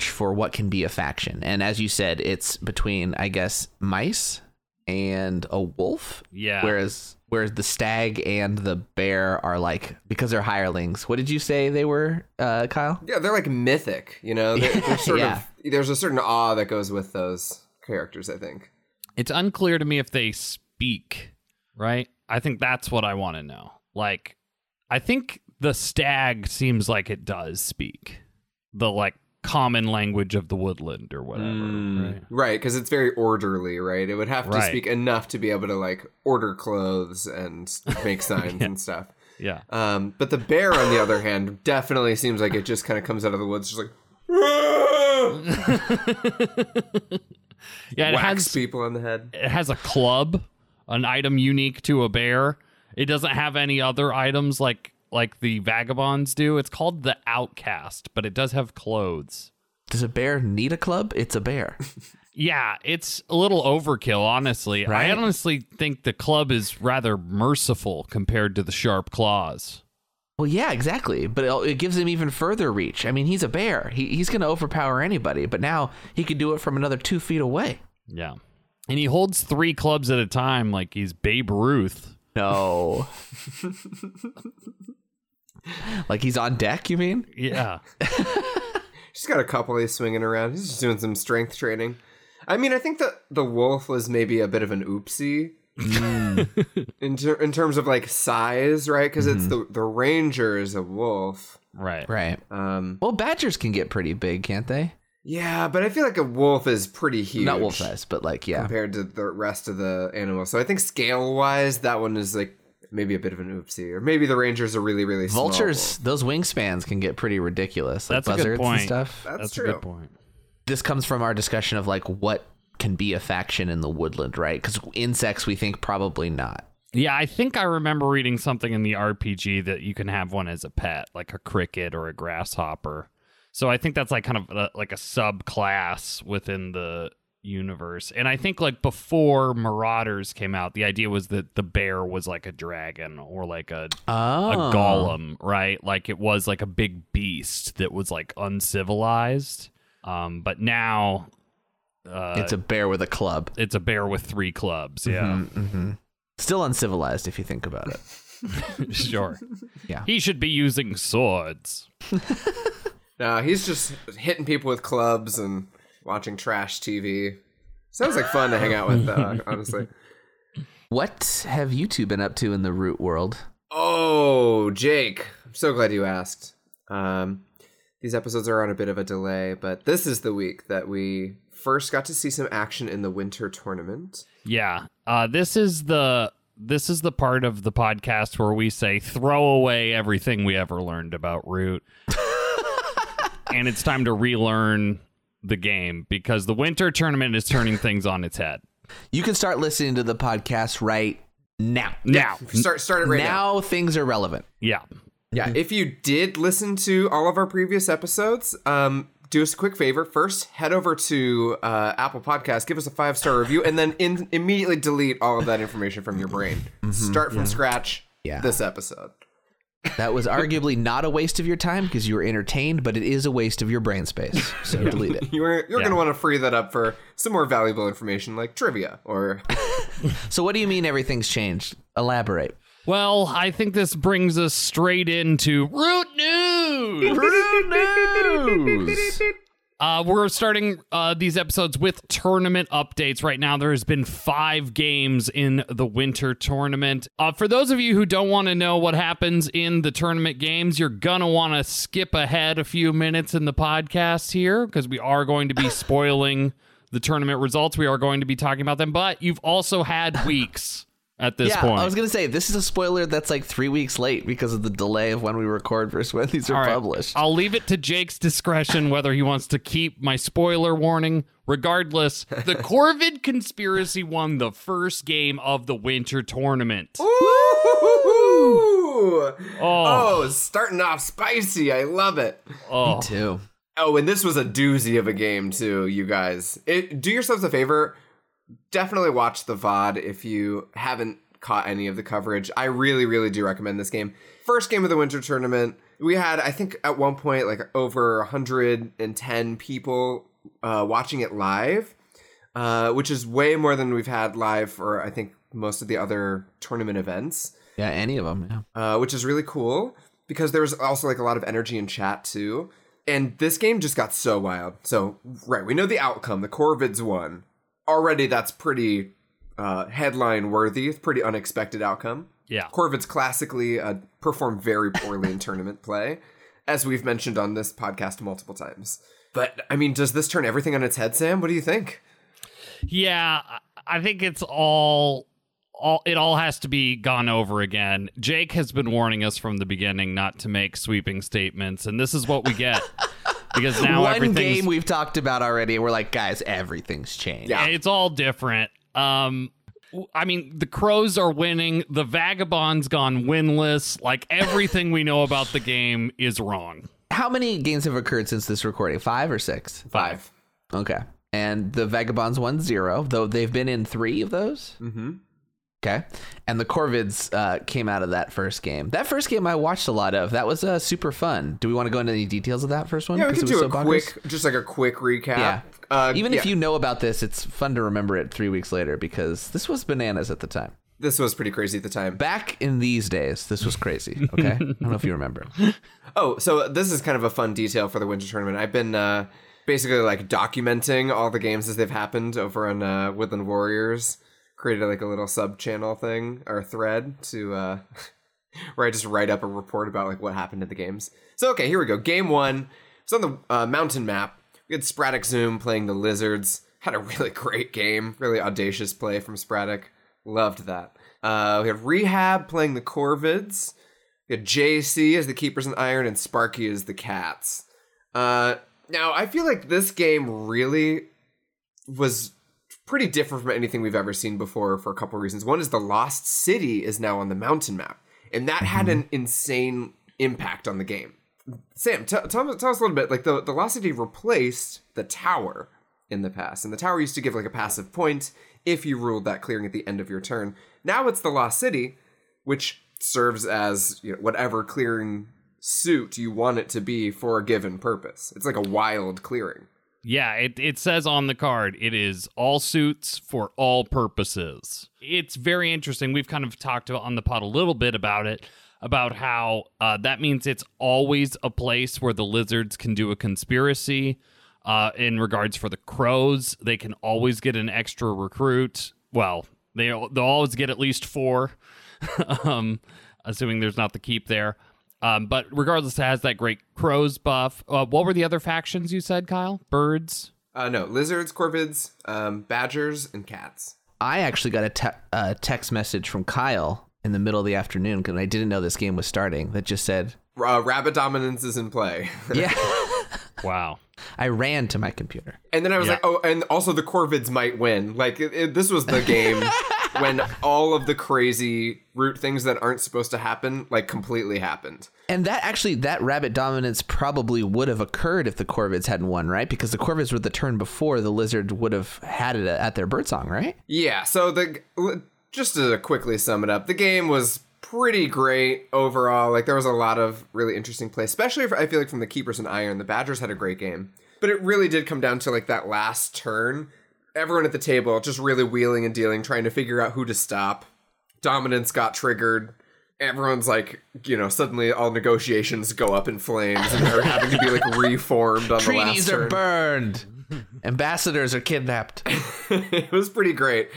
size range for what can be a faction. And as you said, it's between, I guess, mice and a wolf. Yeah. Whereas whereas the stag and the bear are like because they're hirelings. What did you say they were, uh, Kyle? Yeah, they're like mythic, you know. They're, they're sort Yeah. of there's a certain awe that goes with those characters. I think. It's unclear to me if they speak, right? I think that's what I want to know. Like, I think the stag seems like it does speak the like common language of the woodland or whatever. Right? Right, because it's very orderly, right? It would have to Right. speak enough to be able to like order clothes and make signs and stuff. Yeah. Um, but the bear, on the other hand, definitely seems like it just kind of comes out of the woods, just like Yeah, it whacks has people on the head. it has a club, an item unique to a bear. It doesn't have any other items like like the vagabonds do. It's called the outcast, but it does have clothes. Does a bear need a club? It's a bear. Yeah, it's a little overkill, honestly. I honestly think the club is rather merciful compared to the sharp claws. well, yeah, exactly. But it, it gives him even further reach. I mean, he's a bear. He, he's going to overpower anybody. But now he can do it from another two feet away. Yeah. And he holds three clubs at a time like he's Babe Ruth. No. like he's on deck, you mean? Yeah. She's got a couple he's swinging around. He's just doing some strength training. I mean, I think that the wolf was maybe a bit of an oopsie in ter- in terms of like size, right? Because it's the the ranger is a wolf. right. Right. Um, Well, badgers can get pretty big, can't they? yeah, but I feel like a wolf is pretty huge. Not wolf size, but like, yeah. compared to the rest of the animals. So I think scale wise, that one is like maybe a bit of an oopsie, or maybe the rangers are really really small Vultures, those wingspans can get pretty ridiculous. Like That's a good buzzards point. and stuff. That's, That's true. a good point. this comes from our discussion of like what can be a faction in the woodland, right? Because insects, we think probably not. Yeah, I think I remember reading something in the RPG that you can have one as a pet, like a cricket or a grasshopper. So I think that's like kind of a, like a subclass within the universe. And I think like before Marauders came out, the idea was that the bear was like a dragon or like a Oh, a golem, right? Like it was like a big beast that was like uncivilized. Um, but now uh, It's a bear with a club. it's a bear with three clubs. Yeah, Still uncivilized if you think about it. sure. Yeah. he should be using swords. No, he's just hitting people with clubs and watching trash TV. Sounds like fun to hang out with, though, honestly. What have you two been up to in the root world? Oh, Jake, I'm so glad you asked. Um, these episodes are on a bit of a delay, but this is the week that we first got to see some action in the winter tournament. Yeah, uh, this is the this is the part of the podcast where we say throw away everything we ever learned about Root, and it's time to relearn the game because the winter tournament is turning things on its head. You can start listening to the podcast right now. Now, Start start it right now. now things are relevant. yeah, Yeah, if you did listen to all of our previous episodes, um, do us a quick favor. First, head over to uh, Apple Podcast, give us a five star review, and then in- immediately delete all of that information from your brain. Start from scratch. Yeah. This episode. That was arguably not a waste of your time because you were entertained, but it is a waste of your brain space. So delete it. You're you're Yeah. gonna want to free that up for some more valuable information like trivia or So what do you mean everything's changed? Elaborate. Well, I think this brings us straight into root news. Root News. Uh, we're starting uh, these episodes with tournament updates. Right now, there has been five games in the winter tournament. Uh, for those of you who don't want to know what happens in the tournament games, you're gonna want to skip ahead a few minutes in the podcast here because we are going to be spoiling the tournament results. We are going to be talking about them, but you've also had weeks at this yeah, point. I was gonna say this is a spoiler that's like three weeks late because of the delay of when we record versus when these are All right. published. I'll leave it to Jake's discretion whether he wants to keep my spoiler warning. Regardless, the Corvid conspiracy won the first game of the winter tournament. Oh. Oh, starting off spicy. I love it. Oh, Too. Oh, and this was a doozy of a game too, you guys. It, do yourselves a favor. Definitely watch the VOD if you haven't caught any of the coverage, I really, really do recommend this game. First game of the winter tournament. We had, I think, at one point, like over 110 people uh, watching it live, uh, which is way more than we've had live for, I think, most of the other tournament events, Yeah, any of them. Yeah. uh, which is really cool because there was also like a lot of energy in chat too. And this game just got so wild. So, right, we know the outcome. The Corvids won. Already, that's pretty uh, headline worthy. It's pretty unexpected outcome. Yeah. Corvids classically uh, perform very poorly in tournament play, as we've mentioned on this podcast multiple times. But I mean, does this turn everything on its head, Sam? What do you think? Yeah, I- I think it's all all it all has to be gone over again. Jake has been warning us from the beginning not to make sweeping statements, and this is what we get. because now One game we've talked about already. We're like, guys, everything's changed. Yeah. it's all different. Um I mean, the crows are winning. The vagabond's gone winless. Like everything we know about the game is wrong. How many games have occurred since this recording? Five or six? Five. Okay. And the Vagabonds won zero, though they've been in three of those. Mm-hmm. Okay. And the Corvids uh, came out of that first game. That first game I watched a lot of. That was uh, super fun. Do we want to go into any details of that first one? Yeah, we can it do was a bonkers? quick, just like a quick recap. Yeah. Uh, Even if you know about this, it's fun to remember it three weeks later because this was bananas at the time. this was pretty crazy at the time. Back in these days, this was crazy. Okay. I don't know if you remember. Oh, so this is kind of a fun detail for the winter tournament. I've been uh, basically like documenting all the games as they've happened over on uh, Woodland Warriors. Created like a little sub channel thing or thread to uh, where I just write up a report about like what happened at the games. So okay, here we go. Game one. It's on the uh, mountain map. We had Spratic Zoom playing the Lizards. Had a really great game. Really audacious play from Spratic. Loved that. Uh, we had Rehab playing the Corvids. We had JC as the Keepers in Iron and Sparky as the Cats. Uh, now, I feel like this game really was pretty different from anything we've ever seen before for a couple of reasons. One is the Lost City is now on the mountain map, and that had mm-hmm. an insane impact on the game. Sam, tell, tell, tell us a little bit. Like the, the Lost City replaced the tower in the past, and the tower used to give like a passive point if you ruled that clearing at the end of your turn. Now it's the Lost City, which serves as you know, whatever clearing suit you want it to be for a given purpose. It's like a wild clearing. Yeah, it, it says on the card it is all suits for all purposes. It's very interesting. We've kind of talked on the pod a little bit about it, about how uh, that means it's always a place where the lizards can do a conspiracy. Uh, in regards for the crows, they can always get an extra recruit. Well, they they'll always get at least four, um, assuming there's not the keep there. Um, but regardless, it has that great crows buff. Uh, what were the other factions you said, Kyle? Birds. Uh, no, lizards, corvids, um, badgers, and cats. I actually got a te- uh, text message from Kyle in the middle of the afternoon because I didn't know this game was starting that just said, Uh, rabbit dominance is in play. yeah. Wow. I ran to my computer. and then I was Yeah. like, oh, and also the corvids might win. Like, it, it- this was the game when all of the crazy root things that aren't supposed to happen, like, completely happened. And that actually, that rabbit dominance probably would have occurred if the Corvids hadn't won, right? Because the Corvids were the turn before the Lizard would have had it at their birdsong, right? Yeah, so the just to quickly sum it up, the game was pretty great overall. Like there was a lot of really interesting play, especially for, I feel like from the keepers and iron. The Badgers had a great game, but it really did come down to like that last turn. Everyone at the table just really wheeling and dealing, trying to figure out who to stop. Dominance got triggered. Everyone's like, you know, suddenly all negotiations go up in flames and they're having to be like reformed on the last Treaties turn. are burned. Ambassadors are kidnapped. it was pretty great.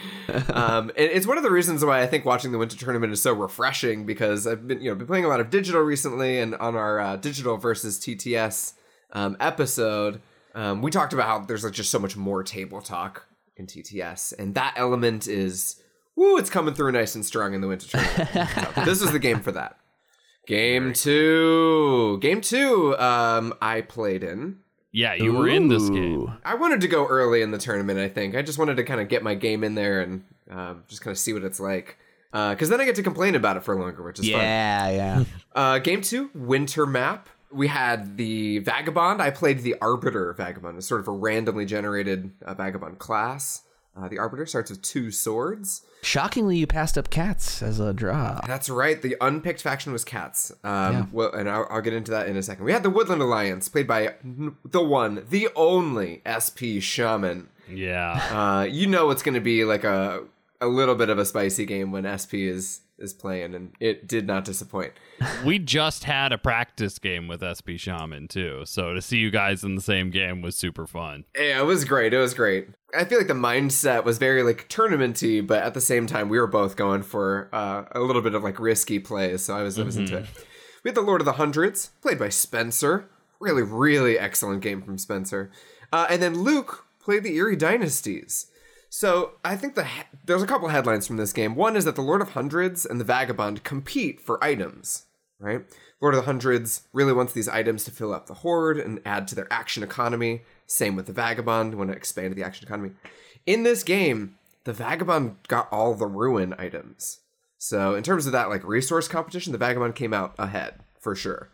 Um, and it's one of the reasons why I think watching the winter tournament is so refreshing because I've been, you know, been playing a lot of digital recently, and on our uh, digital versus TTS um, episode, um, we talked about how there's like just so much more table talk in TTS, and that element is, woo, it's coming through nice and strong in the winter tournament. So this is the game for that. Game two, game two. Um, I played in. Yeah, you were in this game. I wanted to go early in the tournament. I think I just wanted to kind of get my game in there and um, just kind of see what it's like. Because then I get to complain about it for longer, which is fun. Yeah, yeah. Uh, game two, winter map. We had the vagabond. I played the arbiter vagabond. It's sort of a randomly generated uh, vagabond class. Uh, the Arbiter starts with two swords. Shockingly, you passed up cats as a draw. That's right. The unpicked faction was cats. Um, Yeah. Well, and I'll, I'll get into that in a second. We had the Woodland Alliance, played by the one, the only SP Shaman. Yeah. Uh, you know it's going to be like a a little bit of a spicy game when SP is is playing, and it did not disappoint. we just had a practice game with SP Shaman too. So to see you guys in the same game was super fun. Yeah, it was great. It was great. I feel like the mindset was very like tournamenty, but at the same time, we were both going for uh, a little bit of like risky plays. So I was, I was into it. We had the Lord of the Hundreds, played by Spencer. Really, really excellent game from Spencer. Uh, and then Luke played the Eyrie Dynasties. So I think the he- there's a couple headlines from this game. One is that the Lord of Hundreds and the Vagabond compete for items, right? Lord of the Hundreds really wants these items to fill up the hoard and add to their action economy. Same with the Vagabond, want to expand the action economy. In this game, the Vagabond got all the ruin items. So in terms of that like resource competition, the Vagabond came out ahead for sure.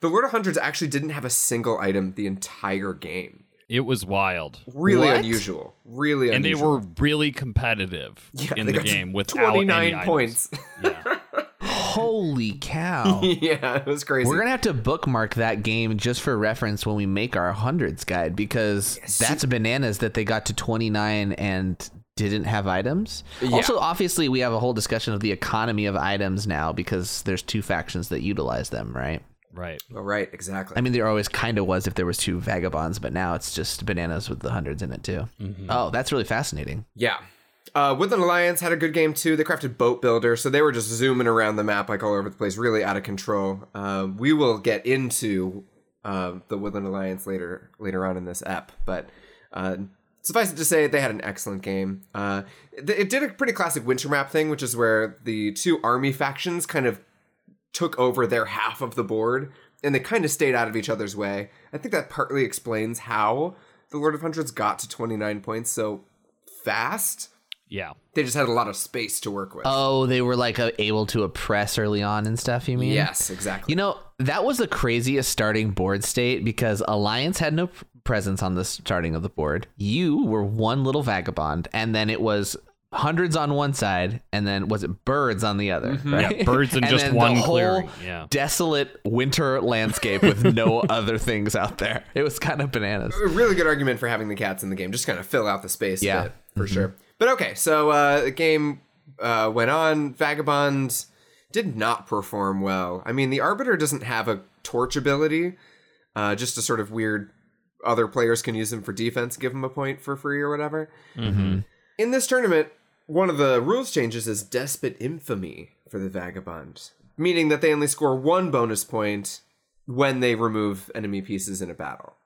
The Lord of Hundreds actually didn't have a single item the entire game. It was wild. Really What? unusual. Really And they were really competitive Yeah, in the game without 29 any items. points. Yeah. Holy cow. yeah, it was crazy. We're gonna have to bookmark that game just for reference when we make our hundreds guide because that's bananas that they got to 29 and didn't have items. Yeah. Also, obviously, we have a whole discussion of the economy of items now because there's two factions that utilize them, right? Right. Oh, right, exactly. I mean, there always kind of was if there was two vagabonds, but now it's just bananas with the hundreds in it too. Oh, that's really fascinating. Yeah. Uh, Woodland Alliance had a good game too. They crafted Boat Builder, so they were just zooming around the map like all over the place, really out of control. Uh, we will get into uh, the Woodland Alliance later later on in this app, but uh, suffice it to say, they had an excellent game. Uh, th- it did a pretty classic winter map thing, which is where the two army factions kind of took over their half of the board, and they kind of stayed out of each other's way. I think that partly explains how the Lord of Hundreds got to 29 points so fast. Yeah. They just had a lot of space to work with. Oh, they were like uh, able to oppress early on and stuff. You mean? yes, exactly. You know, that was the craziest starting board state because Alliance had no presence on the starting of the board. You were one little vagabond, and then it was hundreds on one side, and then was it birds on the other? Right? Yeah, birds in And just then the one whole clearing, yeah. Desolate winter landscape with no other things out there. It was kind of bananas. a really good argument for having the cats in the game, just kind of fill out the space Yeah. a bit, for sure. But okay, so uh, the game uh, went on. Vagabond did not perform well. I mean, the Arbiter doesn't have a torch ability, uh, just a sort of weird. Other players can use them for defense, give them a point for free or whatever. In this tournament, one of the rules changes is Despot Infamy for the Vagabond, meaning that they only score one bonus point when they remove enemy pieces in a battle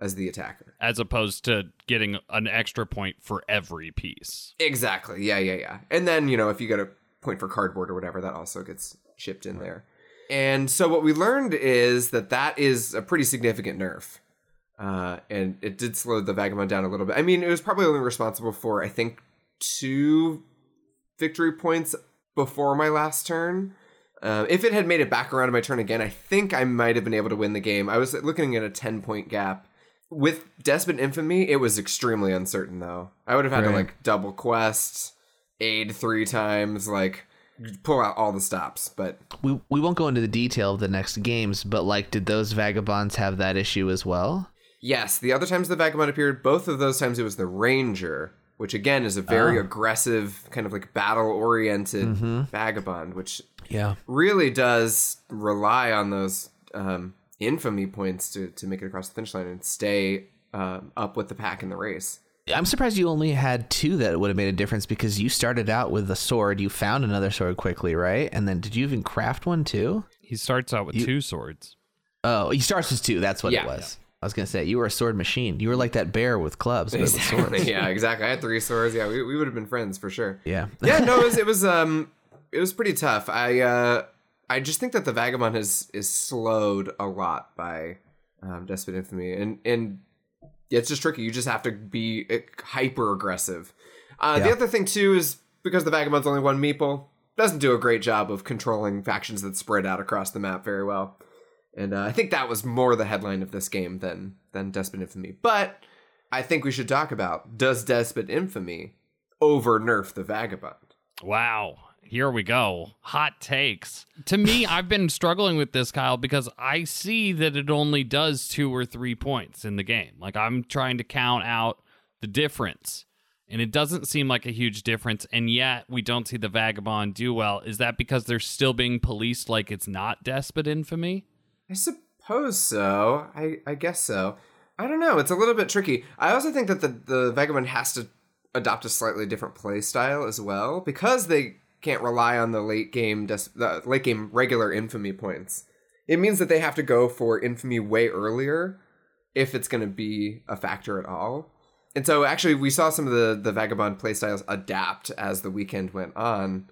as the attacker. As opposed to getting an extra point for every piece. Exactly. Yeah, yeah, yeah. And then, you know, if you get a point for cardboard or whatever, that also gets shipped in there. And so what we learned is that that is a pretty significant nerf. Uh, and it did slow the Vagabond down a little bit. I mean, it was probably only responsible for, I think, two victory points before my last turn. Uh, if it had made it back around to my turn again, I think I might have been able to win the game. I was looking at a 10 point gap. With Despot Infamy, it was extremely uncertain, though. I would have had to, like, double quest, aid three times, like, pull out all the stops. But We we won't go into the detail of the next games, but like, did those vagabonds have that issue as well? yes, the other times the Vagabond appeared, both of those times it was the Ranger, which, again, is a very aggressive, kind of like battle oriented Vagabond, which Yeah. really does rely on those um, infamy points to, to make it across the finish line and stay um, up with the pack in the race. I'm surprised you only had two that would have made a difference because you started out with a sword. You found another sword quickly, right? And then did you even craft one too? He starts out with two swords. Oh, he starts with two. That's what Yeah. it was. I was gonna say you were a sword machine. You were like that bear with clubs, but with swords. yeah, exactly. I had three swords. Yeah, we, we would have been friends for sure. Yeah. yeah, no, it was, it was um it was pretty tough. I uh I just think that the Vagabond has is slowed a lot by um Despot Infamy and and yeah, it's just tricky. You just have to be hyper aggressive. Uh the other thing too is because the Vagabond's only one meeple, doesn't do a great job of controlling factions that spread out across the map very well. And uh, I think that was more the headline of this game than than Despot Infamy. But I think we should talk about does Despot Infamy over nerf the Vagabond. Wow. Here we go. Hot takes. To me, I've been struggling with this, Kyle, because I see that it only does two or three points in the game. Like I'm trying to count out the difference. And it doesn't seem like a huge difference. And yet we don't see the Vagabond do well. Is that because they're still being policed like it's not Despot Infamy? I suppose so. I, I guess so. I don't know. It's a little bit tricky. I also think that the, the Vagabond has to adopt a slightly different play style as well because they can't rely on the late game des- the late game regular infamy points. It means that they have to go for infamy way earlier if it's going to be a factor at all. And so actually we saw some of the the vagabond playstyles adapt as the weekend went on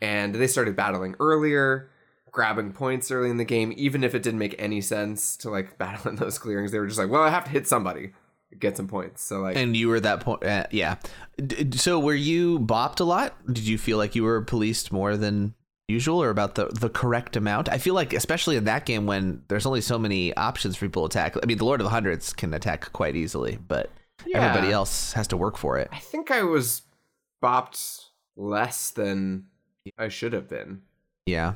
and they started battling earlier, grabbing points early in the game even if it didn't make any sense to like battle in those clearings. They were just like, "Well, I have to hit somebody." get some points. So like, and you were that point, uh, yeah. D- so were you bopped a lot? Did you feel like you were policed more than usual, or about the the correct amount? I feel like, especially in that game, when there's only so many options for people to attack. I mean, the Lord of the Hundreds can attack quite easily, but yeah. everybody else has to work for it. I think I was bopped less than I should have been. Yeah.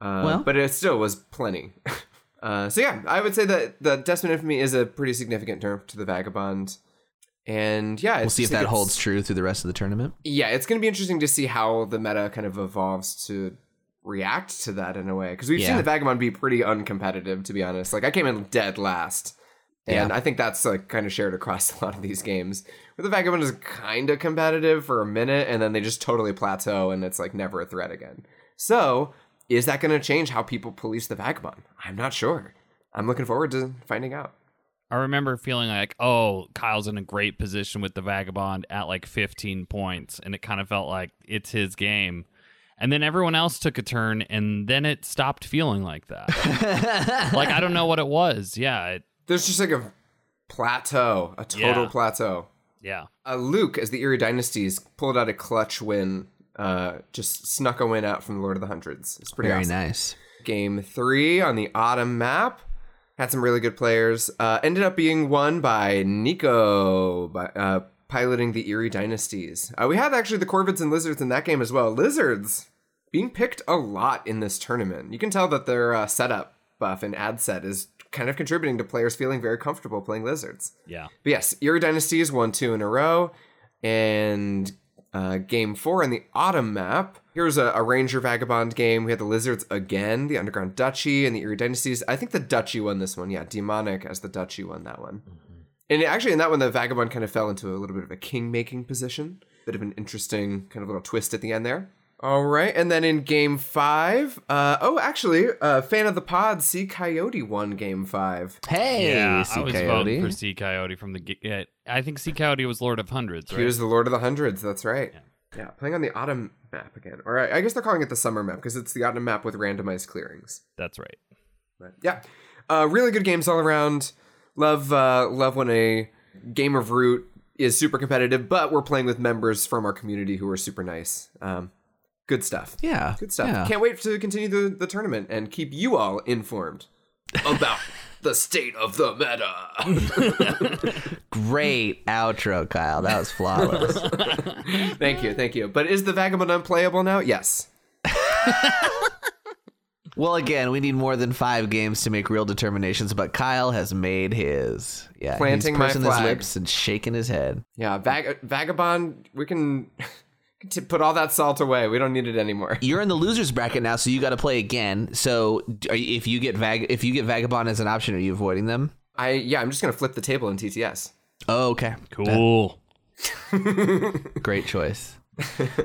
Uh, well, but it still was plenty. Uh, so yeah, I would say that the Despot Infamy is a pretty significant nerf to the Vagabond. And yeah, we'll see if that holds true through the rest of the tournament. Yeah, it's going to be interesting to see how the meta kind of evolves to react to that in a way because we've yeah. seen the Vagabond be pretty uncompetitive, to be honest. Like I came in dead last, and yeah. I think that's like kind of shared across a lot of these games. Where the Vagabond is kind of competitive for a minute, and then they just totally plateau, and it's like never a threat again. So is that going to change how people police the vagabond? I'm not sure. I'm looking forward to finding out. I remember feeling like, oh, Kyle's in a great position with the vagabond at like 15 points, and it kind of felt like it's his game. And then everyone else took a turn, and then it stopped feeling like that. like I don't know what it was. Yeah, it, there's just like a plateau, a total yeah. plateau. Yeah. Uh, Luke, as the Eyrie Dynasties, pulled out a clutch win uh, just snuck a win out from the Lord of the Hundreds. It's pretty very awesome. nice. Game three on the autumn map had some really good players. Uh, ended up being won by Nico by uh, piloting the Eyrie Dynasties. Uh, we had actually the Corvids and Lizards in that game as well. Lizards being picked a lot in this tournament. You can tell that their uh, setup buff and ad set is kind of contributing to players feeling very comfortable playing Lizards. Yeah. But yes, Eyrie Dynasties won two in a row, and uh, game four on the autumn map. Here's a, a, Ranger Vagabond game. We had the Lizards again, the Underground Duchy, and the Eyrie Dynasties. I think the Duchy won this one. Yeah, Demonic as the Duchy won that one. Mm-hmm. And actually, in that one, the Vagabond kind of fell into a little bit of a king making position. Bit of an interesting kind of little twist at the end there. All right, and then in game five, uh, oh, actually, uh, fan of the pod, Sea Coyote won game five. Hey, yeah, Sea I was Coyote. voting for Sea Coyote from the. Yeah, I think Sea Coyote was Lord of Hundreds. Right? He was the Lord of the Hundreds. That's right. Yeah. yeah, playing on the autumn map again. All right, I guess they're calling it the summer map because it's the autumn map with randomized clearings. That's right. But yeah, uh, really good games all around. Love, uh, love when a game of Root is super competitive, but we're playing with members from our community who are super nice. Um, Good stuff. Yeah. Good stuff. Yeah. Can't wait to continue the, the tournament and keep you all informed about the state of the meta. Great outro, Kyle. That was flawless. thank you. Thank you. But is the Vagabond unplayable now? Yes. well, again, we need more than five games to make real determinations, but Kyle has made his. Yeah, planting he's pursing his lips and shaking his head. Yeah, Vag- Vagabond. We can to put all that salt away. We don't need it anymore. You're in the losers bracket now, so you got to play again. So if you get vag if you get vagabond as an option, are you avoiding them? I yeah, I'm just gonna flip the table in TTS. Oh, okay, cool. Great choice.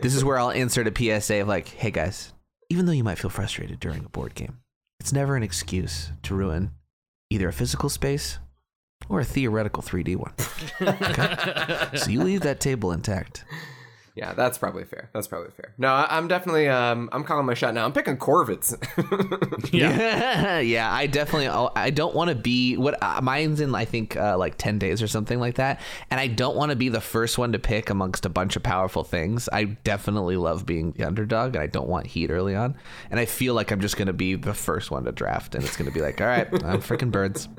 this is where I'll insert a PSA of like, hey guys, even though you might feel frustrated during a board game, it's never an excuse to ruin either a physical space or a theoretical 3D one. Okay? so you leave that table intact. Yeah, that's probably fair. That's probably fair. No, I, am definitely um I'm calling my shot now. I'm picking Corvids. yeah. yeah, I definitely I don't want to be what uh, mine's in I think uh, like 10 days or something like that. And I don't want to be the first one to pick amongst a bunch of powerful things. I definitely love being the underdog and I don't want heat early on. And I feel like I'm just going to be the first one to draft and it's going to be like, "All right, I'm freaking birds."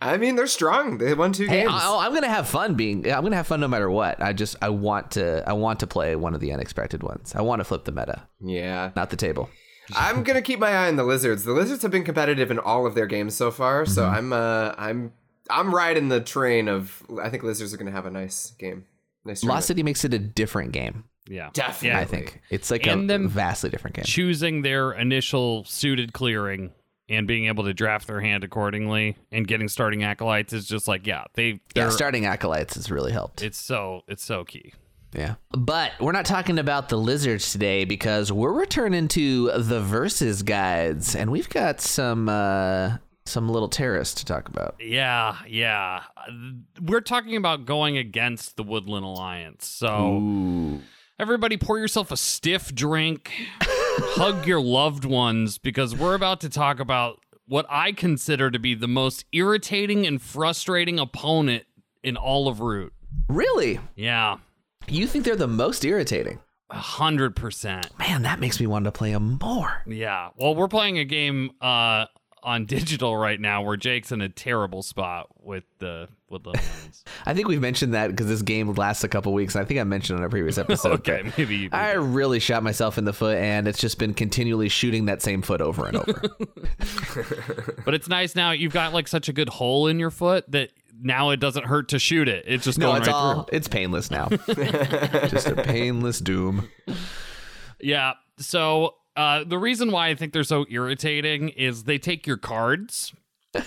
I mean, they're strong. They won two Hey, games. I, I'm gonna have fun being. I'm gonna have fun no matter what. I just I want to I want to play one of the unexpected ones. I want to flip the meta, yeah. not the table. I'm gonna keep my eye on the lizards. The lizards have been competitive in all of their games so far, so Mm-hmm. I'm uh I'm I'm riding the train of I think lizards are gonna have a nice game. Nice Lost. City makes it a different game. Yeah. Definitely. I think it's like And a them vastly different game. choosing their initial suited clearing and being able to draft their hand accordingly and getting starting acolytes is just like yeah they Yeah, starting acolytes has really helped. it's so it's so key Yeah. But we're not talking about the lizards today because we're returning to the versus guides and we've got some uh some little terrorists to talk about. yeah yeah we're talking about going against the woodland alliance so Ooh. everybody pour yourself a stiff drink hug your loved ones because we're about to talk about what i consider to be the most irritating and frustrating opponent in all of root Really? yeah You think they're the most irritating? a hundred percent Man, that makes me want to play them more. Yeah. Well, we're playing a game uh, on digital right now where Jake's in a terrible spot with the with the lines. I think we've mentioned that because this game lasts a couple weeks. I think I mentioned it on a previous episode. okay, maybe. You I really shot myself in the foot, and it's just been continually shooting that same foot over and over. but it's nice now. You've got like such a good hole in your foot that now it doesn't hurt to shoot it. It's just no, going it's right all through. it's painless now. just a painless doom. Yeah. So uh, the reason why I think they're so irritating is they take your cards.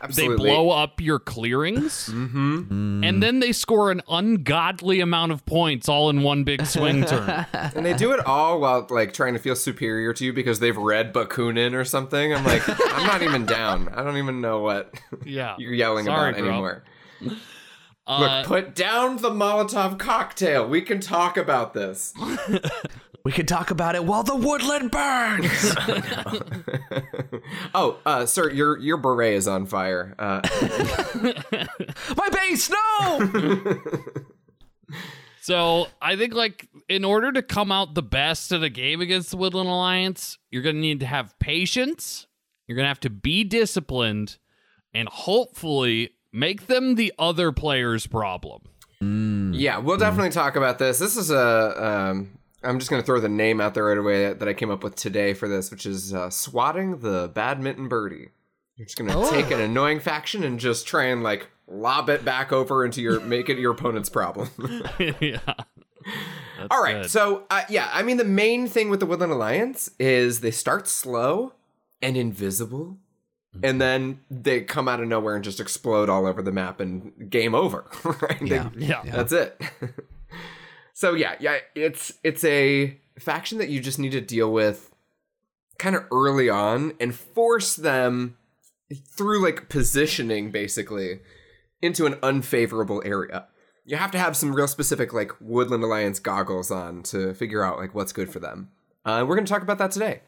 Absolutely. They blow up your clearings, Mm-hmm. and then they score an ungodly amount of points all in one big swing turn. And they do it all while like trying to feel superior to you because they've read Bakunin or something. I'm like, I'm not even down. I don't even know what Yeah, you're yelling Sorry, about bro. anymore. Uh, Look, put down the Molotov cocktail. We can talk about this. We could talk about it while the woodland burns. oh, uh, sir, your your beret is on fire. Uh, My base, no! So I think like in order to come out the best at a game against the Woodland Alliance, you're gonna need to have patience. You're gonna have to be disciplined, and hopefully make them the other player's problem. yeah, we'll definitely talk about this. This is a. Um, I'm just gonna throw the name out there right away that I came up with today for this, which is uh, swatting the badminton birdie. You're just gonna take an annoying faction and just try and like lob it back over into your make it your opponent's problem. yeah. All right. good. So, uh, yeah, I mean, the main thing with the Woodland Alliance is they start slow and invisible, and then they come out of nowhere and just explode all over the map and game over. Right? They- Yeah. Yeah. That's it. So yeah, yeah, it's it's a faction that you just need to deal with kind of early on and force them through like positioning basically into an unfavorable area. You have to have some real specific like Woodland Alliance goggles on to figure out like what's good for them. Uh, we're going to talk about that today.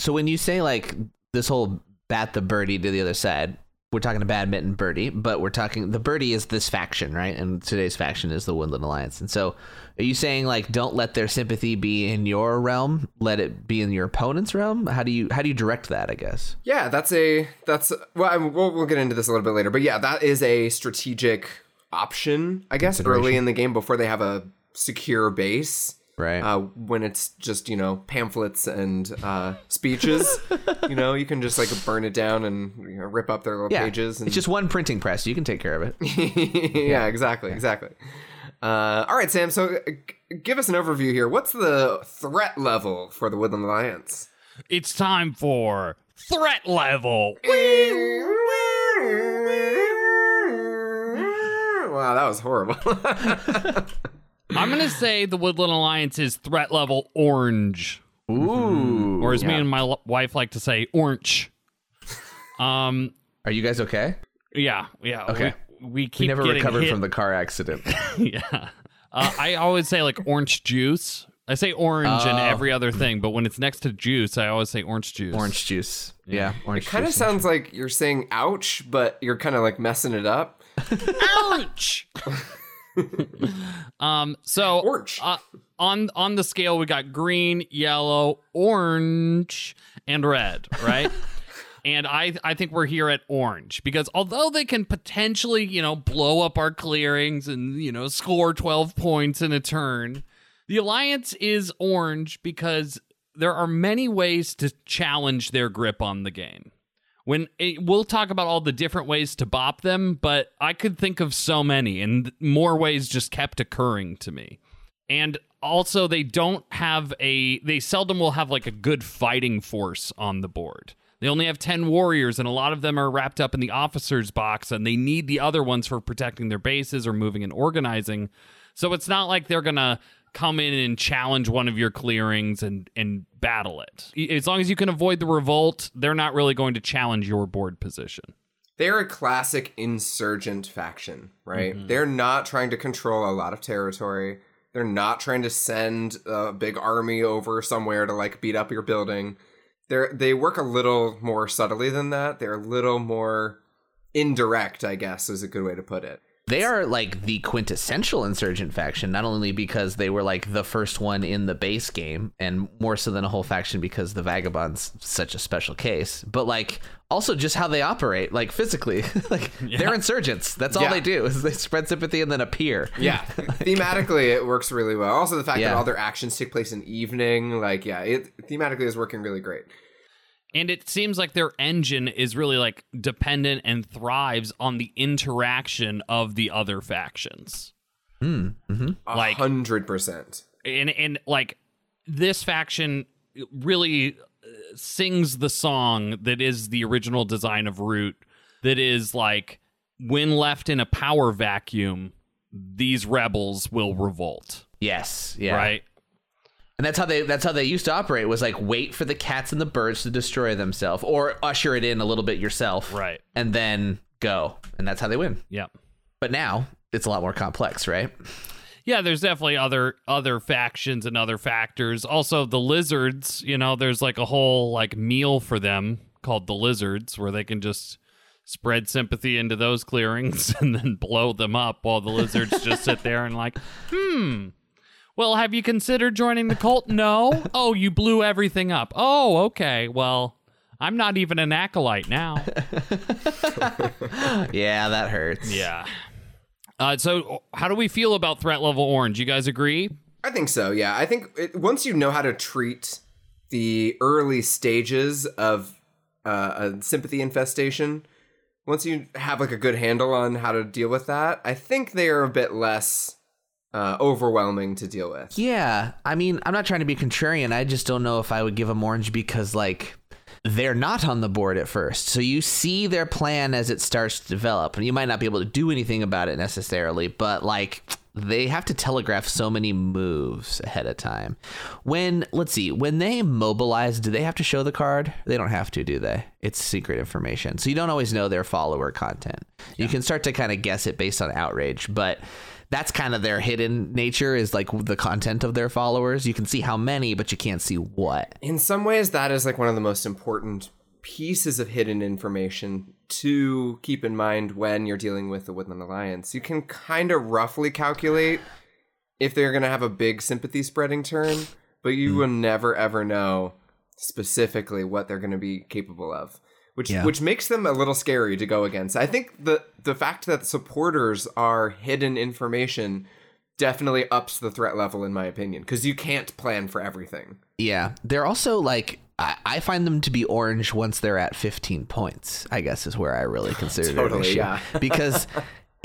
so when you say like this whole bat the birdie to the other side, we're talking to badminton birdie, but we're talking the birdie is this faction, right? And today's faction is the Woodland Alliance. And so are you saying like don't let their sympathy be in your realm, let it be in your opponent's realm? How do you how do you direct that, I guess? Yeah, that's a that's well, I, we'll we'll get into this a little bit later, but yeah, that is a strategic option, I guess, early in the game before they have a secure base. Right. Uh, when it's just you know pamphlets and uh, speeches, you know you can just like burn it down and you know, rip up their little yeah. pages. And It's just one printing press. You can take care of it. yeah, exactly, exactly. Uh, all right, Sam. So uh, g- give us an overview here. What's the threat level for the Woodland Alliance? It's time for threat level. Wow, that was horrible. I'm gonna say the Woodland Alliance is threat level orange, Ooh. or as me and my l- wife like to say, orange. Um. Are you guys okay? Yeah. Yeah. Okay. We, we keep We never getting recovered hit. from the car accident. yeah. Uh, I always say like orange juice. I say orange and Oh. every other thing, but when it's next to juice, I always say orange juice. orange juice. Yeah, orange it kind of sounds like you're saying ouch, but you're kind of like messing it up. Ouch. um. So Orange. uh, on on the scale, we got green, yellow, orange, and red. Right. and I I think we're here at orange because although they can potentially, you know, blow up our clearings and, you know, score 12 points in a turn, the alliance is orange because there are many ways to challenge their grip on the game. When it, we'll talk about all the different ways to bop them, but I could think of so many and more ways just kept occurring to me. And also they don't have a they seldom will have like a good fighting force on the board. They only have 10 warriors and a lot of them are wrapped up in the officers box and they need the other ones for protecting their bases or moving and organizing. So it's not like they're going to come in and challenge one of your clearings and and battle it. As long as you can avoid the revolt, they're not really going to challenge your board position. They're a classic insurgent faction, right? Mm-hmm. They're not trying to control a lot of territory. They're not trying to send a big army over somewhere to like beat up your building. They're they work a little more subtly than that. They're a little more indirect, I guess, is a good way to put it. They are like the quintessential insurgent faction, not only because they were like the first one in the base game, and more so than a whole faction because the Vagabond's such a special case, but like also just how they operate, like physically. like yeah. they're insurgents. That's all yeah. they do is they spread sympathy and then appear. Yeah. thematically it works really well. Also the fact yeah. that all their actions take place in evening, like yeah, it thematically is working really great and it seems like their engine is really like dependent and thrives on the interaction of the other factions. Mm, mm-hmm. Like hundred percent. And and like this faction really uh, sings the song that is the original design of Root. That is like when left in a power vacuum, these rebels will revolt. Yes. Yeah. Right. And that's how they that's how they used to operate was like wait for the cats and the birds to destroy themselves or usher it in a little bit yourself. Right. And then go. And that's how they win. Yep. But now it's a lot more complex, right? Yeah, there's definitely other other factions and other factors. Also the lizards, you know, there's like a whole like meal for them called the lizards where they can just spread sympathy into those clearings and then blow them up while the lizards just sit there and like, hmm, well, have you considered joining the cult? No. Oh, you blew everything up. Oh, okay. Well, I'm not even an acolyte now. yeah, that hurts. Yeah. Uh, so, how do we feel about threat level orange? You guys agree? I think so. Yeah, I think it, once you know how to treat the early stages of uh, a sympathy infestation, once you have like a good handle on how to deal with that, I think they are a bit less uh, overwhelming to deal with. Yeah, I mean, I'm not trying to be contrarian. I just don't know if I would give them orange because like they're not on the board at first. So you see their plan as it starts to develop, and you might not be able to do anything about it necessarily, but like they have to telegraph so many moves ahead of time. When let's see, when they mobilize, do they have to show the card? They don't have to, do they? It's secret information. So you don't always know their follower content. Yeah. You can start to kind of guess it based on outrage, but that's kind of their hidden nature is like the content of their followers. You can see how many, but you can't see what. In some ways, that is like one of the most important pieces of hidden information to keep in mind when you're dealing with the Woodland Alliance. You can kind of roughly calculate if they're going to have a big sympathy spreading turn, but you mm. will never ever know specifically what they're going to be capable of which yeah. which makes them a little scary to go against. I think the the fact that supporters are hidden information definitely ups the threat level in my opinion because you can't plan for everything. Yeah, they're also like I, I find them to be orange once they're at 15 points. I guess is where I really consider totally, issue yeah. because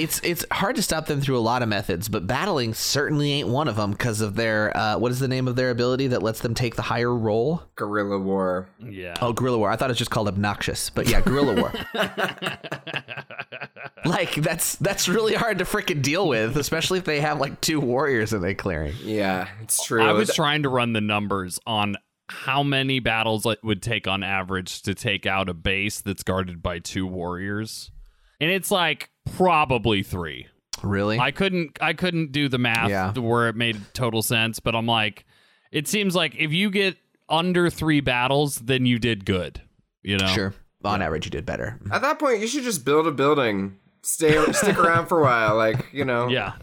it's it's hard to stop them through a lot of methods, but battling certainly ain't one of them because of their uh, what is the name of their ability that lets them take the higher roll? Guerrilla War. Yeah. Oh, Guerrilla War. I thought it was just called obnoxious, but yeah, Guerrilla War. like that's that's really hard to freaking deal with, especially if they have like two warriors in a clearing. Yeah, it's true. I was trying to run the numbers on how many battles it would take on average to take out a base that's guarded by two warriors. And it's like probably three. Really? I couldn't I couldn't do the math yeah. where it made total sense, but I'm like, it seems like if you get under three battles, then you did good. You know? Sure. On yeah. average you did better. At that point you should just build a building. Stay stick around for a while. Like, you know. Yeah.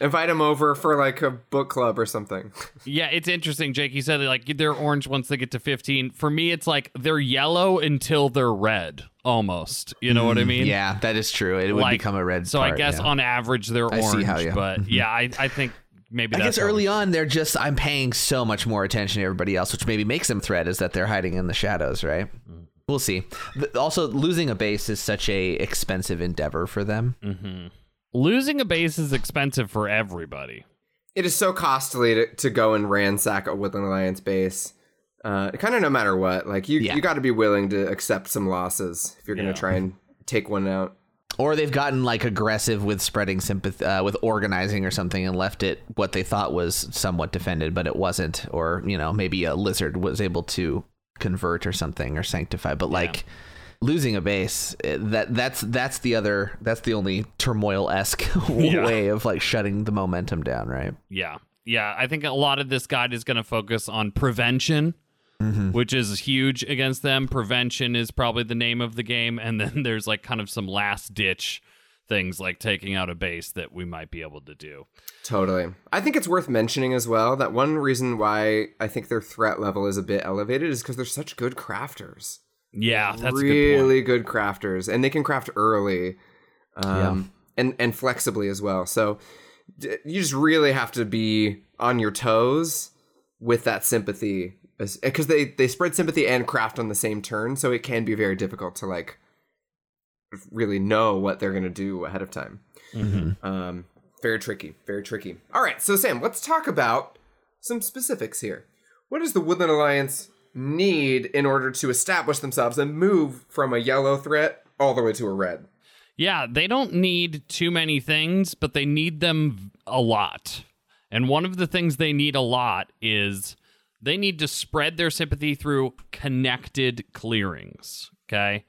Invite them over for like a book club or something. Yeah, it's interesting, Jake. You said like they're orange once they get to 15. For me, it's like they're yellow until they're red, almost. You know what I mean? Mm, Yeah, that is true. It would Like, become a red. So I guess yeah. on average they're I orange, see how you- but yeah, I, I think maybe I guess early we- on they're just I'm paying so much more attention to everybody else, which maybe makes them threat is that they're hiding in the shadows, right? Mm. We'll see. Th- Also, losing a base is such a expensive endeavor for them. Mm. Losing a base is expensive for everybody. It is so costly to, to go and ransack a Woodland Alliance base. Uh, kind of no matter what. Like you, Yeah. you got to be willing to accept some losses if you're going to Yeah. try and take one out. Or they've gotten like aggressive with spreading sympathy, uh, with organizing or something, and left it what they thought was somewhat defended, but it wasn't. Or you know, maybe a lizard was able to convert or something or sanctify. But like losing a base, eh, that that's that's the other that's the only turmoil esque Yeah. way of like shutting the momentum down, right? Yeah. Yeah. I think a lot of this guide is going to focus on prevention, which is huge against them. Prevention is probably the name of the game. And then there's like kind of some last ditch things like taking out a base that we might be able to do. Totally. I think it's worth mentioning as well that one reason why I think their threat level is a bit elevated is because they're such good crafters. Yeah. That's a good really good crafters, and they can craft early, um, and and flexibly as well. So d- you just really have to be on your toes with that sympathy, because they they spread sympathy and craft on the same turn, so it can be very difficult to like really know what they're gonna do ahead of time. Um, very tricky, very tricky. All right, so Sam, let's talk about some specifics here. What is the Woodland Alliance need in order to establish themselves and move from a yellow threat all the way to a red? Yeah, they don't need too many things, but they need them a lot. And one of the things they need a lot is they need to spread their sympathy through connected clearings. Okay.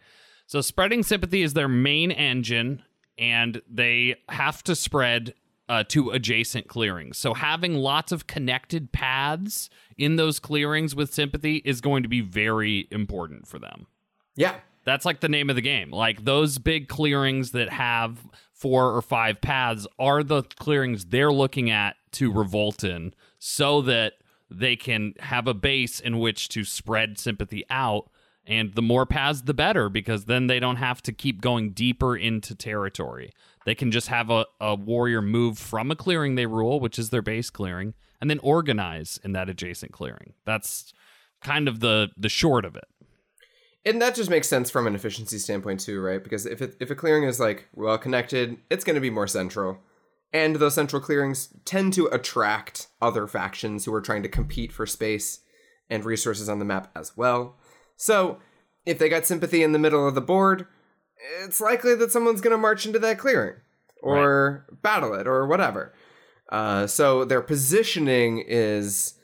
So spreading sympathy is their main engine, and they have to spread uh, to adjacent clearings. So having lots of connected paths in those clearings with sympathy is going to be very important for them. Yeah, That's like the name of the game. Like those big clearings that have four or five paths are the clearings they're looking at to revolt in so that they can have a base in which to spread sympathy out. And the more paths, the better, because then they don't have to keep going deeper into territory. They can just have a, a warrior move from a clearing they rule, which is their base clearing, and then organize in that adjacent clearing. That's kind of the the short of it. and that just makes sense from an efficiency standpoint too, right? Because if it, if a clearing is like well connected, it's going to be more central, and those central clearings tend to attract other factions who are trying to compete for space and resources on the map as well. So if they got sympathy in the middle of the board, it's likely that someone's going to march into that clearing or battle it or whatever. Uh, so their positioning is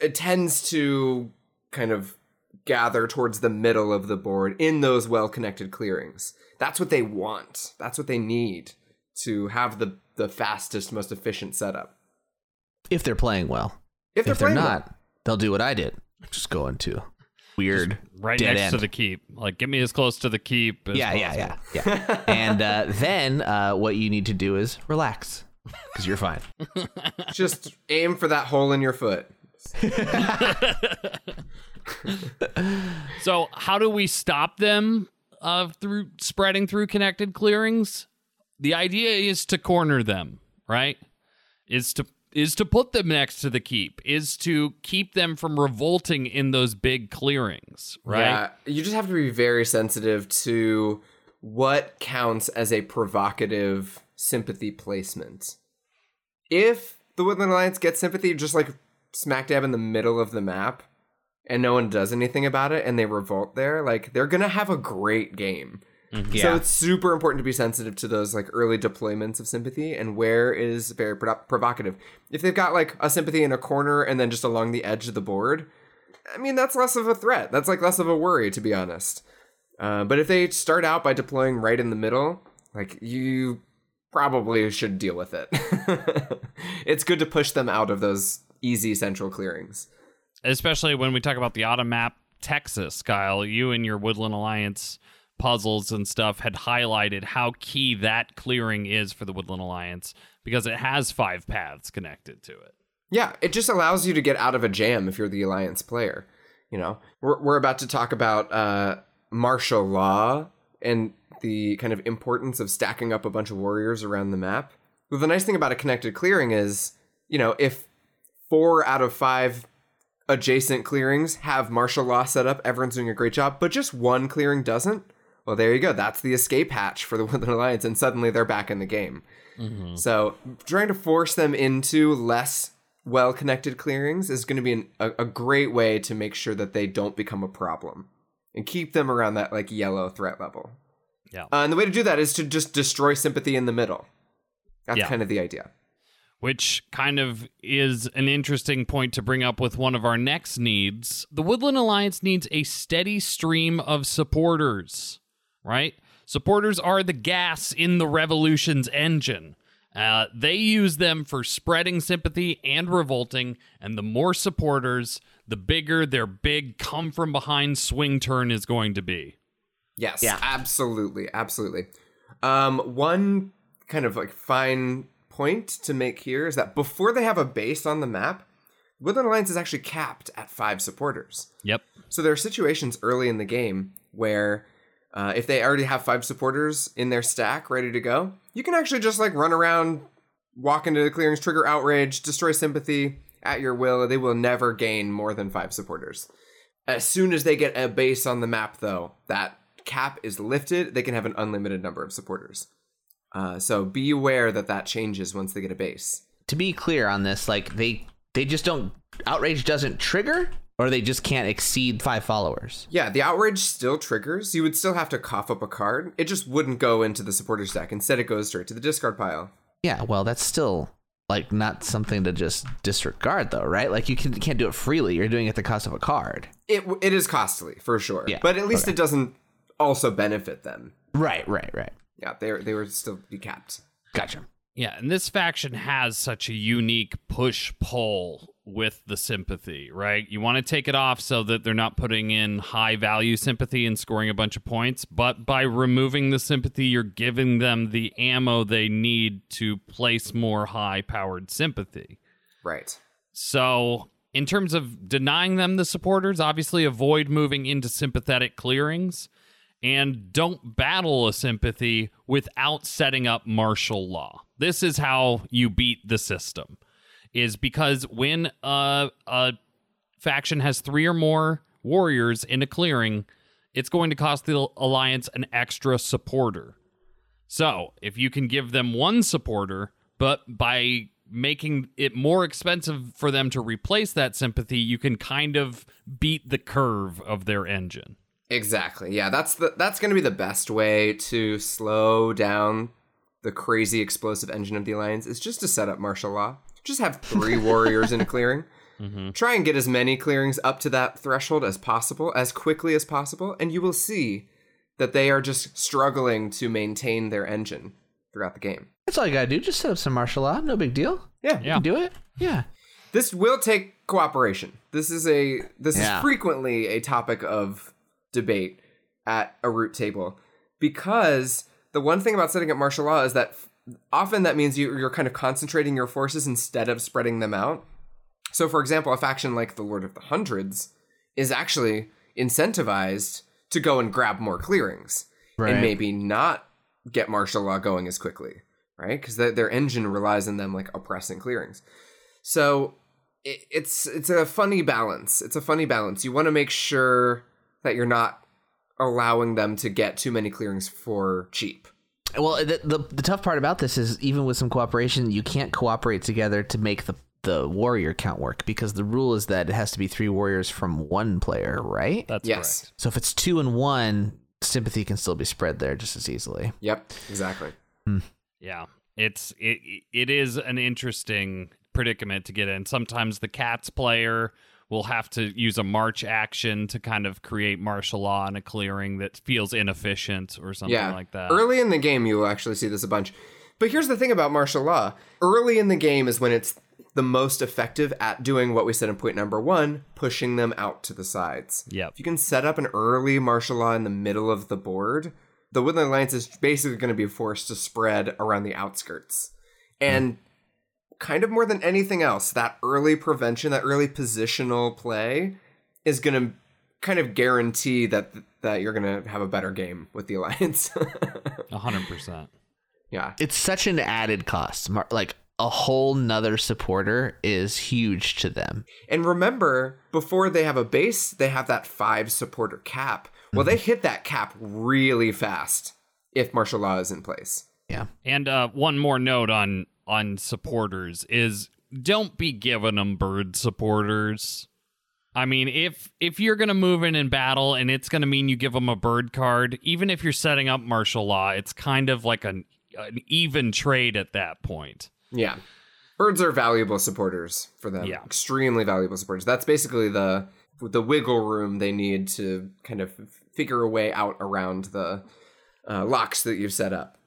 it tends to kind of gather towards the middle of the board in those well-connected clearings. That's what they want. That's what they need to have the the fastest, most efficient setup. If they're playing well. If they're, If they're not, well. they'll do what I did. Just go into weird right dead next end. to the keep. Like, get me as close to the keep. As yeah, yeah, yeah, yeah. and uh, then uh, what you need to do is relax because you're fine. just aim for that hole in your foot. So, how do we stop them uh, through spreading through connected clearings? The idea is to corner them, right? Is to is to put them next to the keep. Is to keep them from revolting in those big clearings, right? Yeah, you just have to be very sensitive to what counts as a provocative sympathy placement. If the Woodland Alliance gets sympathy just like smack dab in the middle of the map and no one does anything about it and they revolt there, like they're going to have a great game. So Yeah. it's super important to be sensitive to those like early deployments of sympathy and where is very pro- provocative. If they've got like a sympathy in a corner and then just along the edge of the board, I mean that's less of a threat. That's like less of a worry to be honest. Uh, but if they start out by deploying right in the middle, like you probably should deal with it. it's good to push them out of those easy central clearings. Especially when we talk about the auto map Texas, Kyle. You and your Woodland Alliance puzzles and stuff had highlighted how key that clearing is for the Woodland Alliance because it has five paths connected to it. Yeah, it just allows you to get out of a jam if you're the Alliance player. You know, we're, we're about to talk about uh, martial law and the kind of importance of stacking up a bunch of warriors around the map. Well, the nice thing about a connected clearing is, you know, if four out of five adjacent clearings have martial law set up, everyone's doing a great job, but just one clearing doesn't, well, there you go. That's the escape hatch for the Woodland Alliance, and suddenly they're back in the game. Mm-hmm. So trying to force them into less well connected clearings is going to be an, a, a great way to make sure that they don't become a problem and keep them around that like yellow threat level. Yeah. Uh, and the way to do that is to just destroy sympathy in the middle. That's yeah. kind of the idea. Which kind of is an interesting point to bring up with one of our next needs. The Woodland Alliance needs a steady stream of supporters, right? Supporters are the gas in the revolution's engine. Uh, they use them for spreading sympathy and revolting, and the more supporters, the bigger their big come from behind swing turn is going to be. Yes, yeah. absolutely, absolutely. Um, one kind of like fine point to make here is that before they have a base on the map, Woodland Alliance is actually capped at five supporters. Yep. So there are situations early in the game where uh, if they already have five supporters in their stack ready to go, you can actually just like run around, walk into the clearings, trigger outrage, destroy sympathy at your will. They will never gain more than five supporters. As soon as they get a base on the map, though, that cap is lifted. They can have an unlimited number of supporters. Uh, so be aware that that changes once they get a base. To be clear on this, like they they just don't outrage doesn't trigger or they just can't exceed five followers. Yeah, the outrage still triggers. You would still have to cough up a card. It just wouldn't go into the supporters deck. Instead, it goes straight to the discard pile. Yeah, well, that's still like not something to just disregard, though, right? Like you can, can't do it freely. You're doing it at the cost of a card. It it is costly for sure. Yeah, but at least okay. it doesn't also benefit them. Right, right, right. Yeah, they they were still be capped. Gotcha. Yeah, and this faction has such a unique push pull with the sympathy, right? You want to take it off so that they're not putting in high value sympathy and scoring a bunch of points, but by removing the sympathy, you're giving them the ammo they need to place more high powered sympathy. Right. So, in terms of denying them the supporters, obviously avoid moving into sympathetic clearings and don't battle a sympathy without setting up martial law. This is how you beat the system. Is because when a, a faction has three or more warriors in a clearing, it's going to cost the alliance an extra supporter. So, if you can give them one supporter, but by making it more expensive for them to replace that sympathy, you can kind of beat the curve of their engine. Exactly. Yeah, that's the that's going to be the best way to slow down the crazy explosive engine of the alliance is just to set up martial law. Just have three warriors in a clearing. Mm-hmm. Try and get as many clearings up to that threshold as possible, as quickly as possible, and you will see that they are just struggling to maintain their engine throughout the game. That's all you gotta do. Just set up some martial law. No big deal. Yeah, yeah. do it. Yeah. This will take cooperation. This is a this yeah. is frequently a topic of debate at a root table because the one thing about setting up martial law is that often that means you, you're kind of concentrating your forces instead of spreading them out. So, for example, a faction like the Lord of the Hundreds is actually incentivized to go and grab more clearings right. and maybe not get martial law going as quickly, right? Because their engine relies on them like oppressing clearings. So it, it's it's a funny balance. It's a funny balance. You want to make sure that you're not allowing them to get too many clearings for cheap. Well, the, the, the tough part about this is even with some cooperation, you can't cooperate together to make the the warrior count work because the rule is that it has to be three warriors from one player, right? That's yes. Correct. So if it's two and one, sympathy can still be spread there just as easily. Yep, exactly. Hmm. Yeah, it's it it is an interesting predicament to get in. Sometimes the cats player will have to use a march action to kind of create martial law in a clearing that feels inefficient or something yeah. like that. Early in the game, you will actually see this a bunch. But here's the thing about martial law early in the game is when it's the most effective at doing what we said in point number one, pushing them out to the sides. Yep. If you can set up an early martial law in the middle of the board, the Woodland Alliance is basically going to be forced to spread around the outskirts. And kind of more than anything else, that early prevention, that early positional play is going to kind of guarantee that that you're going to have a better game with the alliance. Hundred percent. yeah. It's such an added cost. Like a whole nother supporter is huge to them. And remember, before they have a base, they have that five supporter cap. Well, they hit that cap really fast if martial law is in place. Yeah. And uh, one more note on on supporters is don't be giving them bird supporters. I mean, if if you're gonna move in in battle and it's gonna mean you give them a bird card, even if you're setting up martial law, it's kind of like an an even trade at that point. Yeah. Birds are valuable supporters for them. Yeah. Extremely valuable supporters. That's basically the the wiggle room they need to kind of figure a way out around the uh, locks that you've set up.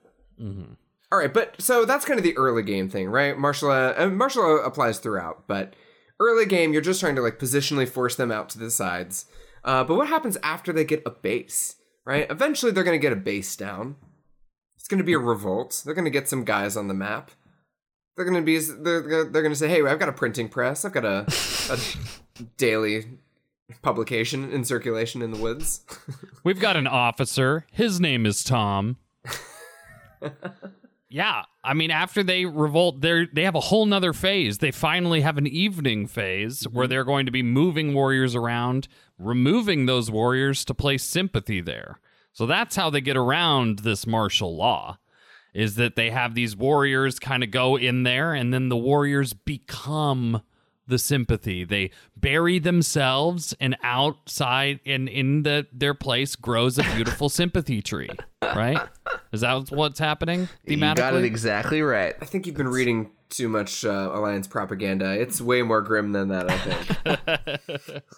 Mm-hmm. All right, but so that's kind of the early game thing, right? Martial and martial applies throughout, but early game you're just trying to like positionally force them out to the sides. Uh, but what happens after they get a base, right? Eventually they're going to get a base down. It's going to be a revolt. They're going to get some guys on the map. They're going to be they're they're going to say, "Hey, I've got a printing press. I've got a, a daily publication in circulation in the woods." We've got an officer. His name is Tom. yeah, I mean, after they revolt, they they have a whole nother phase. They finally have an evening phase mm-hmm. where they're going to be moving warriors around, removing those warriors to place sympathy there. So that's how they get around this martial law. Is that they have these warriors kind of go in there, and then the warriors become the sympathy. They bury themselves, and outside and in the their place grows a beautiful sympathy tree. Right? Is that what's happening You got it exactly right. I think you've been reading too much uh, alliance propaganda. It's way more grim than that, I think.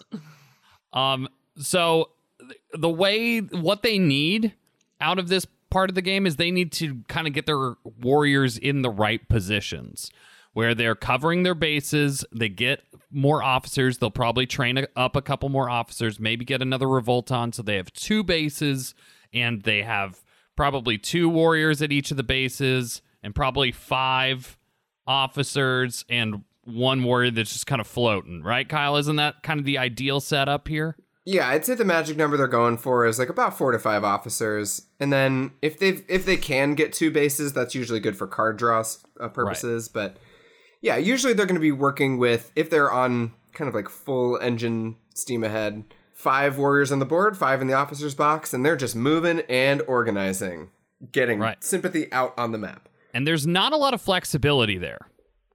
Um, so th- the way what they need out of this part of the game is they need to kind of get their warriors in the right positions where they're covering their bases. They get more officers. They'll probably train a, up a couple more officers, maybe get another revolt on. So they have two bases and they have probably two warriors at each of the bases and probably five officers and one warrior that's just kind of floating, right, Kyle? Isn't that kind of the ideal setup here? yeah, I'd say the magic number they're going for is like about four to five officers, and then if they if they can get two bases, that's usually good for card draw uh, purposes. But yeah, usually they're going to be working with if they're on kind of like full engine steam ahead, five warriors on the board, five in the officers box, and they're just moving and organizing, getting Right. sympathy out on the map. And there's not a lot of flexibility there.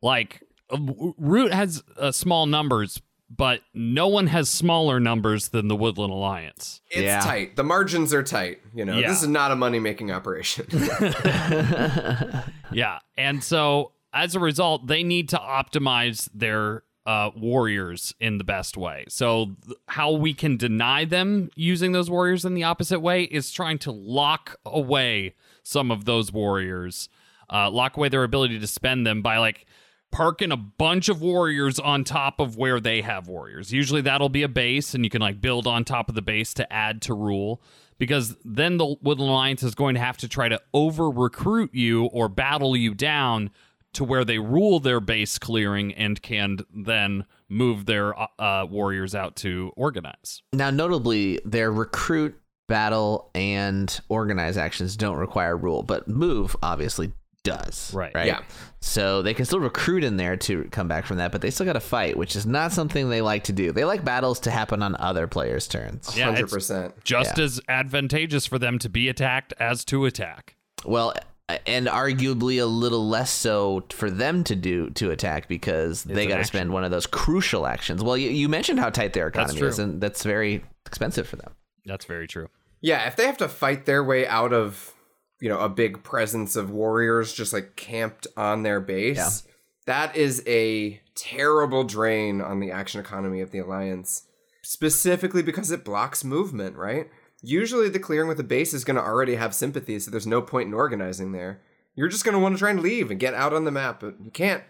Like, uh, Root has uh, small numbers, but no one has smaller numbers than the Woodland Alliance. It's Yeah. tight. The margins are tight. You know, Yeah. this is not a money making operation. Yeah. And so as a result, they need to optimize their uh, warriors in the best way. So, th- how we can deny them using those warriors in the opposite way is trying to lock away some of those warriors, uh, lock away their ability to spend them by like parking a bunch of warriors on top of where they have warriors. Usually that'll be a base, and you can like build on top of the base to add to rule. Because then the Woodland Alliance is going to have to try to over recruit you or battle you down to where they rule their base clearing and can then move their uh, uh, warriors out to organize. Now, notably, their recruit, battle, and organize actions don't require rule, but move obviously does. Right. Right. Yeah. So they can still recruit in there to come back from that, but they still got to fight, which is not something they like to do. They like battles to happen on other players' turns. Yeah, Hundred it's percent. just Yeah. as advantageous for them to be attacked as to attack. Well, and arguably a little less so for them to do to attack because they got to spend one of those crucial actions. Well, you, you mentioned how tight their economy is, and that's very expensive for them. That's very true. Yeah, if they have to fight their way out of, you know, a big presence of warriors just like camped on their base, Yeah. that is a terrible drain on the action economy of the alliance. Specifically because it blocks movement, right? Usually the clearing with the base is going to already have sympathy, so there's no point in organizing there. You're just going to want to try and leave and get out on the map, but you can't.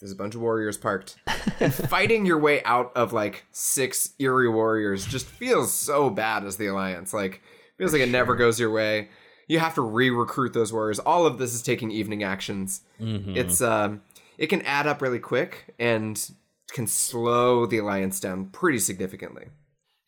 There's a bunch of warriors parked. and fighting your way out of like six Eyrie warriors just feels so bad as the alliance. Like feels like it never goes your way. You have to re-recruit those warriors. All of this is taking evening actions. Mm-hmm. It's um it can add up really quick and can slow the alliance down pretty significantly.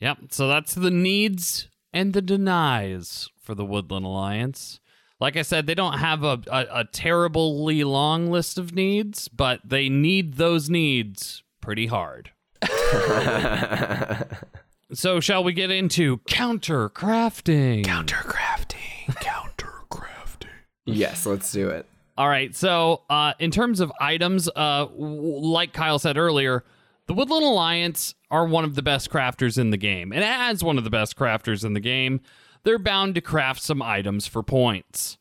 Yep. So that's the needs and the denies for the Woodland Alliance. Like I said, they don't have a, a, a terribly long list of needs, but they need those needs pretty hard. so, shall we get into counter crafting? Counter crafting. Counter crafting. Yes, let's do it. All right. So, uh, in terms of items, uh, w- like Kyle said earlier, the Woodland Alliance are one of the best crafters in the game. And as one of the best crafters in the game, they're bound to craft some items for points.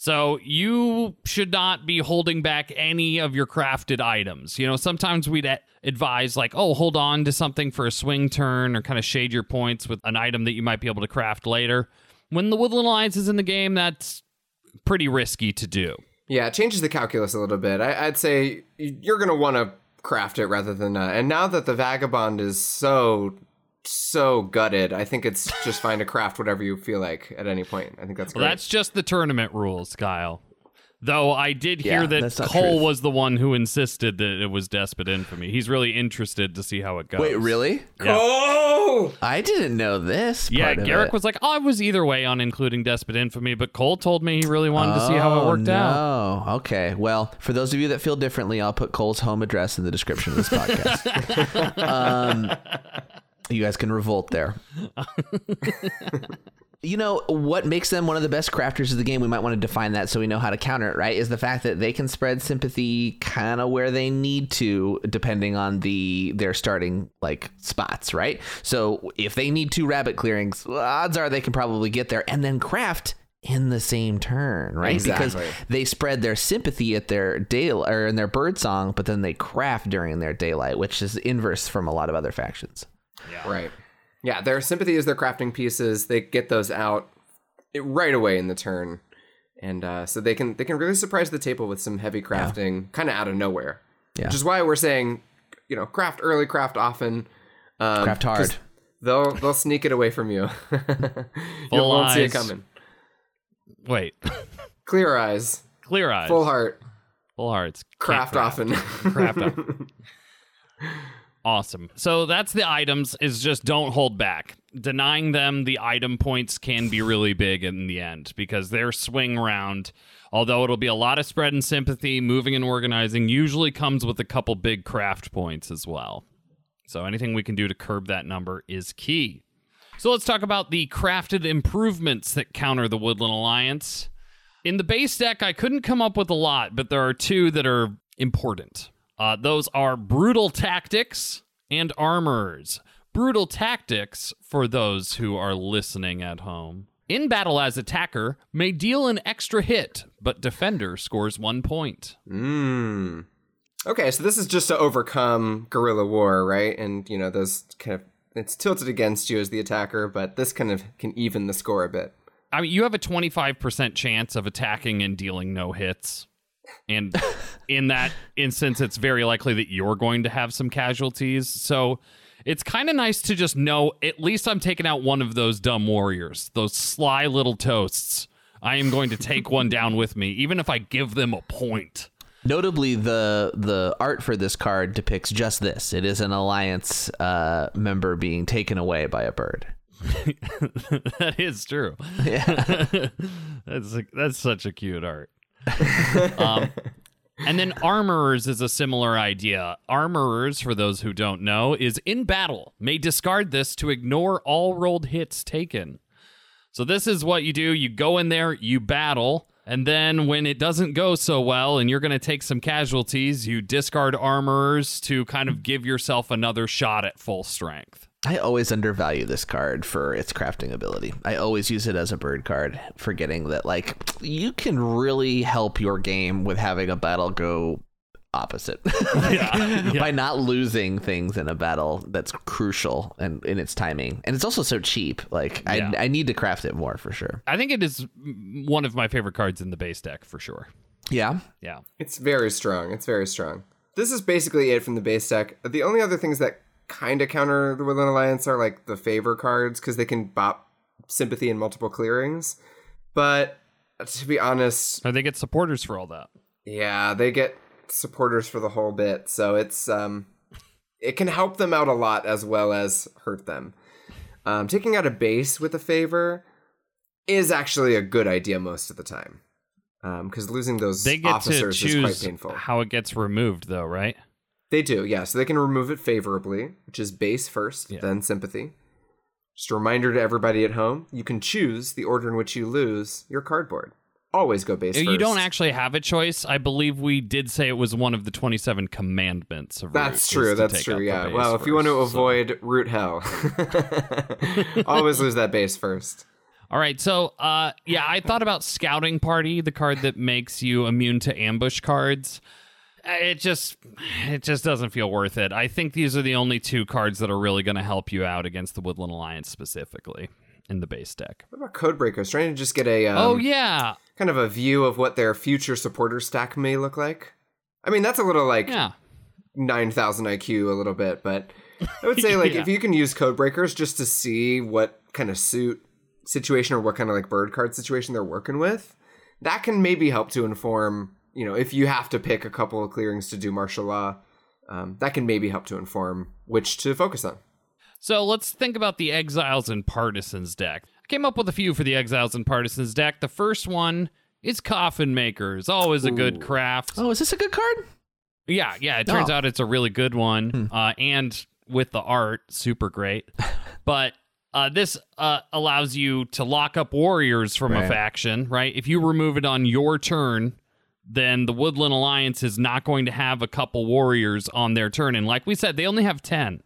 So, you should not be holding back any of your crafted items. You know, sometimes we'd advise, like, oh, hold on to something for a swing turn or kind of shade your points with an item that you might be able to craft later. When the Woodland Alliance is in the game, that's pretty risky to do. Yeah, it changes the calculus a little bit. I, I'd say you're going to want to craft it rather than. Uh, and now that the vagabond is so so gutted, I think it's just fine to craft whatever you feel like at any point. I think that's Well, great. that's just the tournament rules, Kyle. Though I did hear Yeah, that Cole truth. was the one who insisted that it was Despot Infamy. He's really interested to see how it goes. Wait, really? oh, I didn't know this. Yeah, part of Garrick it. was like, oh, I was either way on including Despot Infamy, but Cole told me he really wanted to see how it Oh, worked out. No. Okay. Well, for those of you that feel differently, I'll put Cole's home address in the description of this podcast. um, you guys can revolt there. you know what makes them one of the best crafters of the game? We might want to define that so we know how to counter it. Right? Is the fact that they can spread sympathy kind of where they need to, depending on the their starting like spots. Right? So if they need two rabbit clearings, odds are they can probably get there and then craft in the same turn, right? Exactly. Because they spread their sympathy at their day or in their bird song, but then they craft during their daylight, which is inverse from a lot of other factions. right. Yeah, their sympathy is their crafting pieces. They get those out right away in the turn, and uh, so they can they can really surprise the table with some heavy crafting, kind of out of nowhere. Yeah. Which is why we're saying, you know, craft early, craft often. Um, Craft hard. They'll they'll sneak it away from you. you won't see it coming. Wait, Clear eyes, clear eyes, full heart, full hearts, Can't craft, often. craft up. Awesome. So that's the items is just don't hold back. Denying them the item points can be really big in the end because their swing round, although it'll be a lot of spread and sympathy, moving and organizing, usually comes with a couple big craft points as well. So anything we can do to curb that number is key. So let's talk about the crafted improvements that counter the Woodland Alliance. In the base deck, I couldn't come up with a lot, but there are two that are important. Uh, those are brutal tactics and armors. Brutal tactics, for those who are listening at home. In battle as attacker, may deal an extra hit, but defender scores one point. Mm. Okay, so this is just to overcome guerrilla war, right? And you know, those kind of it's tilted against you as the attacker, but this kind of can even the score a bit. I mean, you have a 25% chance of attacking and dealing no hits. And in that instance, it's very likely that you're going to have some casualties. So it's kind of nice to just know at least I'm taking out one of those dumb warriors, those sly little toasts. I am going to take one down with me, even if I give them a point. Notably, the the art for this card depicts just this. It is an alliance uh, member being taken away by a bird. that is true. Yeah. that's a, that's such a cute art. um, and then armorers is a similar idea. Armorers, for those who don't know, is in battle may discard this to ignore all rolled hits taken. So this is what you do: you go in there, you battle. And then when it doesn't go so well and you're going to take some casualties, you discard armorers to kind of give yourself another shot at full strength. I always undervalue this card for its crafting ability. I always use it as a bird card, forgetting that like you can really help your game with having a battle go opposite Yeah, yeah. by not losing things in a battle that's crucial and in its timing. And it's also so cheap. Like Yeah. I I need to craft it more for sure. I think it is one of my favorite cards in the base deck for sure. Yeah. Yeah. It's very strong. It's very strong. this is basically it from the base deck. The only other things that kind of counter the Woodland Alliance are like the favor cards because they can bop sympathy in multiple clearings. But to be honest, or they get supporters for all that. Yeah, they get supporters for the whole bit, so it's um, it can help them out a lot as well as hurt them. Um, taking out a base with a favor is actually a good idea most of the time because um, losing those they get officers to choose is quite painful. How it gets removed, though, right? They do, yeah. So they can remove it favorably, which is base first, Yeah. then sympathy. Just a reminder to everybody at home: you can choose the order in which you lose your cardboard. Always go base You first. don't actually have a choice. I believe we did say it was one of the 27 commandments of Root That's is true. That's true. Yeah. Well, if you want to first, so- avoid root hell, always lose that base first. All right, so uh, yeah, I thought about Scouting Party, the card that makes you immune to ambush cards. It just, it just doesn't feel worth it. I think these are the only two cards that are really going to help you out against the Woodland Alliance specifically in the base deck. What about Codebreakers? Trying to just get a um, oh yeah, kind of a view of what their future supporter stack may look like. I mean, that's a little like yeah. nine thousand IQ, a little bit, but I would say like Yeah. if you can use Codebreakers just to see what kind of suit situation or what kind of like bird card situation they're working with, that can maybe help to inform. You know, if you have to pick a couple of clearings to do martial law, um, that can maybe help to inform which to focus on. So let's think about the Exiles and Partisans deck. I came up with a few for the Exiles and Partisans deck. The first one is Coffin Makers, always a good craft. Oh, is this a good card? Yeah, yeah. It turns Oh. out it's a really good one, Hmm. uh, and with the art, super great. but uh, this uh, allows you to lock up warriors from a faction, right? If you remove it on your turn, then the Woodland Alliance is not going to have a couple warriors on their turn. And like we said, they only have ten.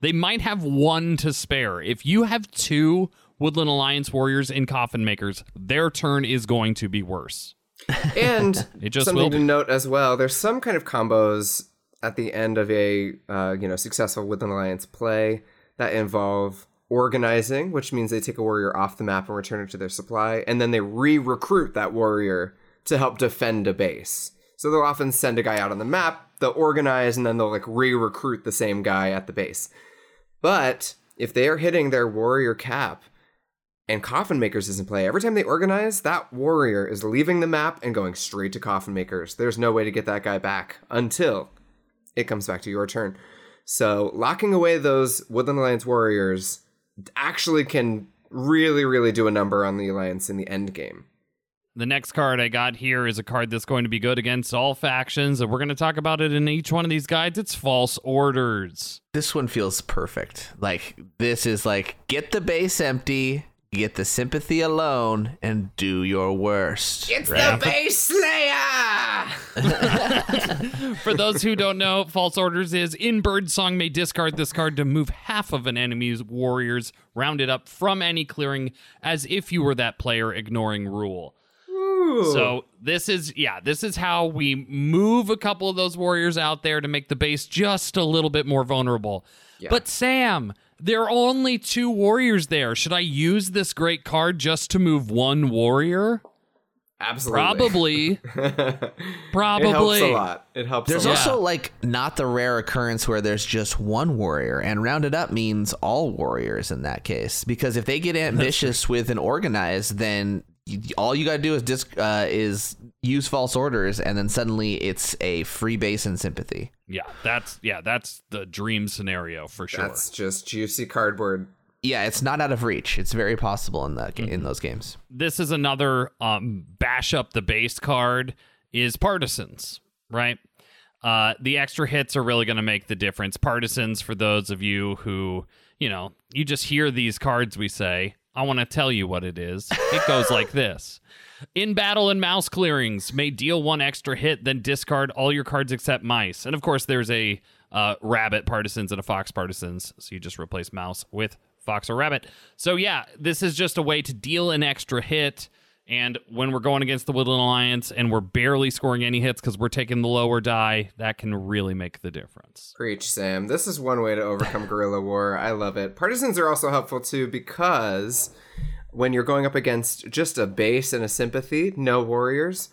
They might have one to spare. If you have two Woodland Alliance warriors in Coffin Makers, their turn is going to be worse. And It just something will to note as well. There's some kind of combos at the end of a uh, you know successful Woodland Alliance play that involve organizing, which means they take a warrior off the map and return it to their supply, and then they re-recruit that warrior to help defend a base. So they'll often send a guy out on the map, they'll organize, and then they'll like re-recruit the same guy at the base. But if they are hitting their warrior cap and Coffin Makers is in play, every time they organize, that warrior is leaving the map and going straight to Coffin Makers. There's no way to get that guy back until it comes back to your turn. So locking away those Woodland Alliance warriors actually can really, really do a number on the Alliance in the end game. The next card I got here is a card that's going to be good against all factions, and we're going to talk about it in each one of these guides. It's False Orders. This one feels perfect. Like this is like get the base empty, get the sympathy alone, and do your worst. It's right? the Base Slayer! For those who don't know, False Orders is in Birdsong may discard this card to move half of an enemy's warriors rounded up from any clearing as if you were that player ignoring rule. So this is yeah, this is how we move a couple of those warriors out there to make the base just a little bit more vulnerable. But Sam, there are only two warriors there. Should I use this great card just to move one warrior? Absolutely. Probably. Probably. It helps a lot. It helps There's a lot. also like not the rare occurrence where there's just one warrior, and rounded up means all warriors in that case. Because if they get ambitious with an organized, then you, all you gotta do is disc, uh, is use false orders, and then suddenly it's a free base and sympathy. Yeah, that's yeah, that's the dream scenario for sure. That's just juicy cardboard. Yeah, it's not out of reach. It's very possible in that ga- in those games. this is another um, bash up the base card is partisans right uh, the extra hits are really going to make the difference partisans for those of you who you know you just hear these cards we say i want to tell you what it is. It goes like this. In battle and mouse clearings may deal one extra hit then discard all your cards except mice. And of course there's a uh, rabbit partisans and a fox partisans. So you just replace mouse with fox or rabbit. So yeah this is just a way to deal an extra hit and when we're going against the Woodland Alliance and we're barely scoring any hits because we're taking the lower die, that can really make the difference. Preach, Sam. This is one way to overcome guerrilla war. I love it. Partisans are also helpful too because when you're going up against just a base and a sympathy, no warriors,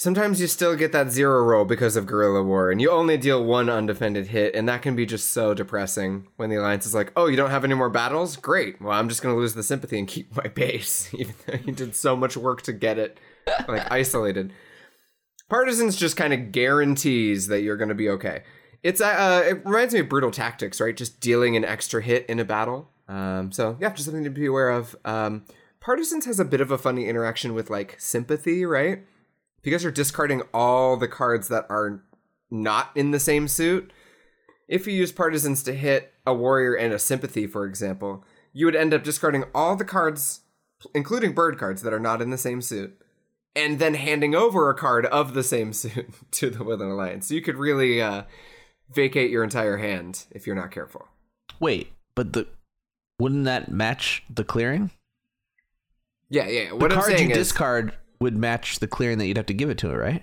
Sometimes you still get that zero roll because of Guerrilla War, and you only deal one undefended hit, and that can be just so depressing when the Alliance is like, oh, you don't have any more battles? Great. Well, I'm just going to lose the sympathy and keep my base, even though you did so much work to get it like isolated. Partisans just kind of guarantees that you're going to be okay. It's uh, it reminds me of brutal tactics, right? Just dealing an extra hit in a battle. Um, so yeah, just something to be aware of. Um, Partisans has a bit of a funny interaction with like sympathy, right? Because you're discarding all the cards that are not in the same suit. If you use Partisans to hit a warrior and a sympathy, for example, you would end up discarding all the cards, including bird cards, that are not in the same suit, and then handing over a card of the same suit to the Woodland Alliance. So you could really uh, vacate your entire hand if you're not careful. Wait, but the wouldn't that match the clearing? Yeah, yeah. The What I'm card you is, discard would match the clearing that you'd have to give it to it, right?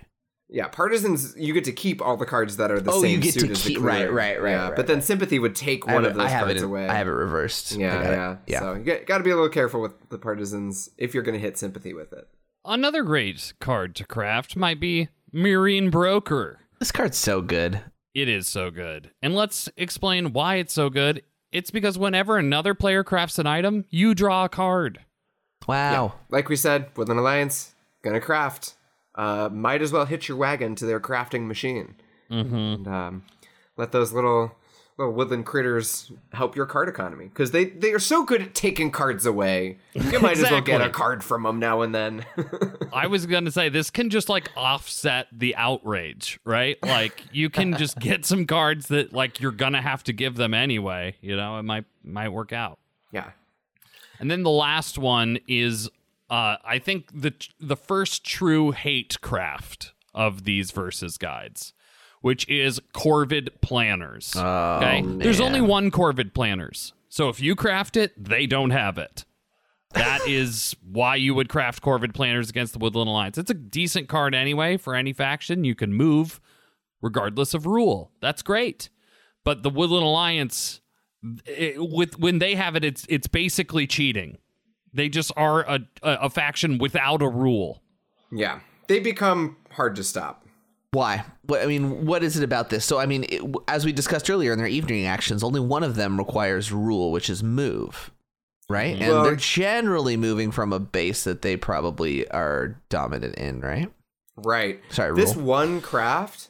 yeah, partisans, you get to keep all the cards that are the Oh, same you get suit to as the keep- right, clearer. right, right, Yeah, right, but then sympathy would take one have of those cards in- away. I have it reversed. I Yeah, got it. yeah, yeah. So you got to be a little careful with the partisans if you're going to hit sympathy with it. Another great card to craft might be Murine Broker. This card's so good. It is so good. And let's explain why it's so good. It's because whenever another player crafts an item, you draw a card. Wow. Like we said, Woodland Alliance gonna craft. Uh, might as well hitch your wagon to their crafting machine Mm-hmm. and um, let those little little woodland critters help your card economy because they they are so good at taking cards away. You might as well get a card from them now and then. I was going to say this can just like offset the outrage, right? Like you can just get some cards that like you're going to have to give them anyway, you know, it might might work out. yeah, And then the last one is uh I think the the first true hate craft of these versus guides, which is Corvid planners. Oh, okay? There's only one Corvid planners. So if you craft it, they don't have it. That is why you would craft Corvid planners against the Woodland Alliance. It's a decent card anyway for any faction. You can move regardless of rule. That's great. But the Woodland Alliance it, with when they have it it's it's basically cheating. They just are a, a, a faction without a rule. yeah, they become hard to stop. Why? What, I mean, what is it about this? So, I mean, it, as we discussed earlier in their evening actions, only one of them requires rule, which is move, right? Mm-hmm. And Well- they're generally moving from a base that they probably are dominant in, right? Right. Sorry, This rule. one craft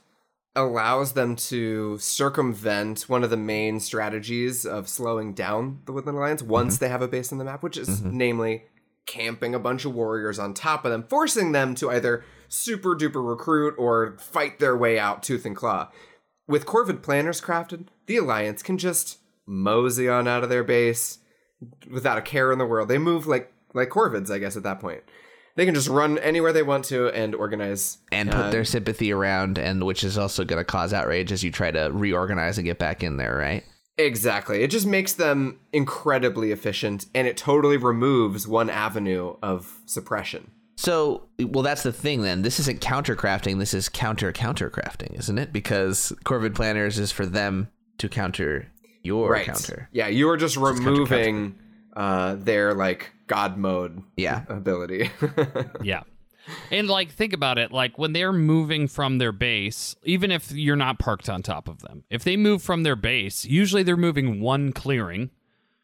allows them to circumvent one of the main strategies of slowing down the Woodland Alliance once Mm-hmm. they have a base on the map, which is namely camping a bunch of warriors on top of them, forcing them to either super duper recruit or fight their way out tooth and claw. With Corvid planners crafted, the Alliance can just mosey on out of their base without a care in the world. They move like like Corvids, I guess, at that point. They can just run anywhere they want to and organize And put uh, their sympathy around, and which is also going to cause outrage as you try to reorganize and get back in there, right? Exactly. It just makes them incredibly efficient and it totally removes one avenue of suppression. So, well, that's the thing then. This isn't countercrafting. This is counter countercrafting, isn't it? Because Corvid Planners is for them to counter your right. counter. Yeah, you are just removing uh, their like god mode Yeah. ability. Yeah. And like think about it, like when they're moving from their base, even if you're not parked on top of them. If they move from their base, usually they're moving one clearing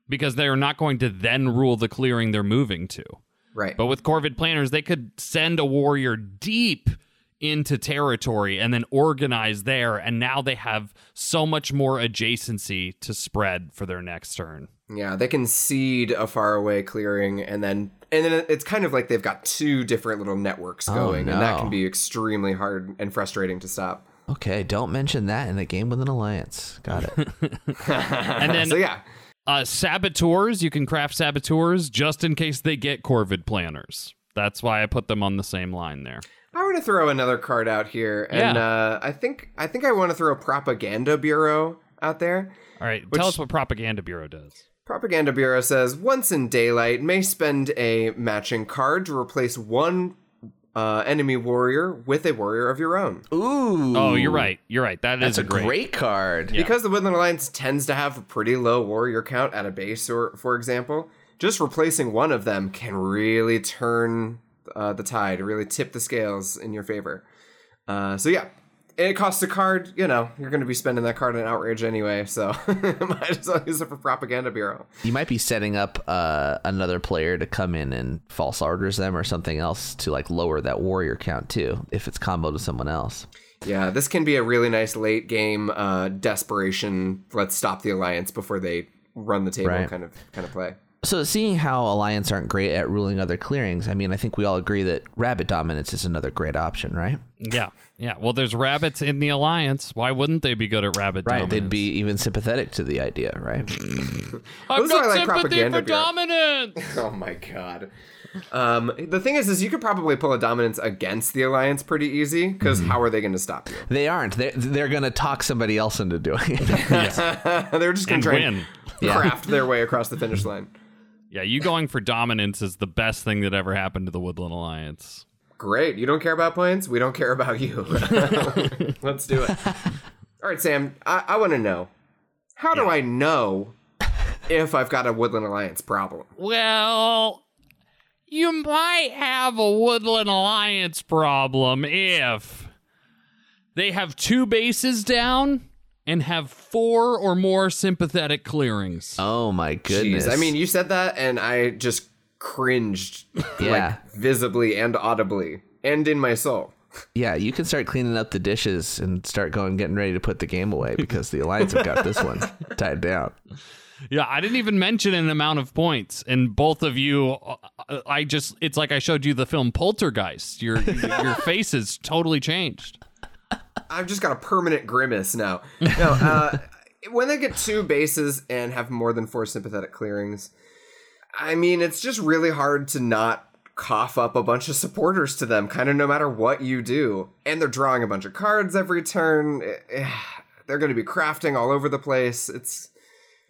because they're not going to then rule the clearing they're moving to. right. But with Corvid planners, they could send a warrior deep into territory and then organize there and now they have so much more adjacency to spread for their next turn. Yeah, they can seed a faraway clearing and then and then it's kind of like they've got two different little networks going and that can be extremely hard and frustrating to stop. Okay, don't mention that in a game with an alliance. Got it. And then So yeah, Uh, saboteurs, you can craft saboteurs just in case they get Corvid planners. That's why I put them on the same line there. I want to throw another card out here, and Yeah. uh, I think I think I want to throw a Propaganda Bureau out there. All right, Which- tell us what Propaganda Bureau does. Propaganda Bureau says once in daylight may spend a matching card to replace one uh, enemy warrior with a warrior of your own. Ooh. Oh, you're right. You're right. That That's is a great, card. Because the Woodland Alliance tends to have a pretty low warrior count at a base, or for example, just replacing one of them can really turn uh, the tide, really tip the scales in your favor. Uh, so yeah, it costs a card. You know, you're going to be spending that card in outrage anyway, so might as well use it for propaganda bureau. You might be setting up uh, another player to come in and false orders them or something else to like lower that warrior count too, if it's comboed to someone else. Yeah, this can be a really nice late game uh, desperation. Let's stop the alliance before they run the table Right. kind of kind of play. So, seeing how Alliance aren't great at ruling other clearings, I mean, I think we all agree that Rabbit Dominance is another great option, right? Yeah, yeah. Well, there's rabbits in the alliance. Why wouldn't they be good at rabbit? Right. They'd be even sympathetic to the idea, right? I've got like sympathy for bureau. dominance. Oh my god. Um, the thing is, is you could probably pull a dominance against the alliance pretty easy because how are they going to stop you? they aren't. They're, they're going to talk somebody else into doing it. They're just going to try win. and craft their way across the finish line. Yeah, you going for dominance is the best thing that ever happened to the Woodland Alliance. Great. You don't care about points? We don't care about you. Let's do it. All right, Sam, I, I want to know how do I know if I've got a Woodland Alliance problem? Well, you might have a Woodland Alliance problem if they have two bases down and have four or more sympathetic clearings. oh, my goodness. Jeez. I mean, you said that, and I just cringed, Yeah. like visibly and audibly, and in my soul. yeah, you can start cleaning up the dishes and start going, getting ready to put the game away because the Alliance have got this one tied down. Yeah, I didn't even mention an amount of points, and both of you, uh, I just—it's like I showed you the film Poltergeist. Your your face has totally changed. I've just got a permanent grimace now. No, uh, when they get two bases and have more than four sympathetic clearings, I mean, it's just really hard to not cough up a bunch of supporters to them, kind of no matter what you do. And they're drawing a bunch of cards every turn. Eh, eh, They're going to be crafting all over the place. It's,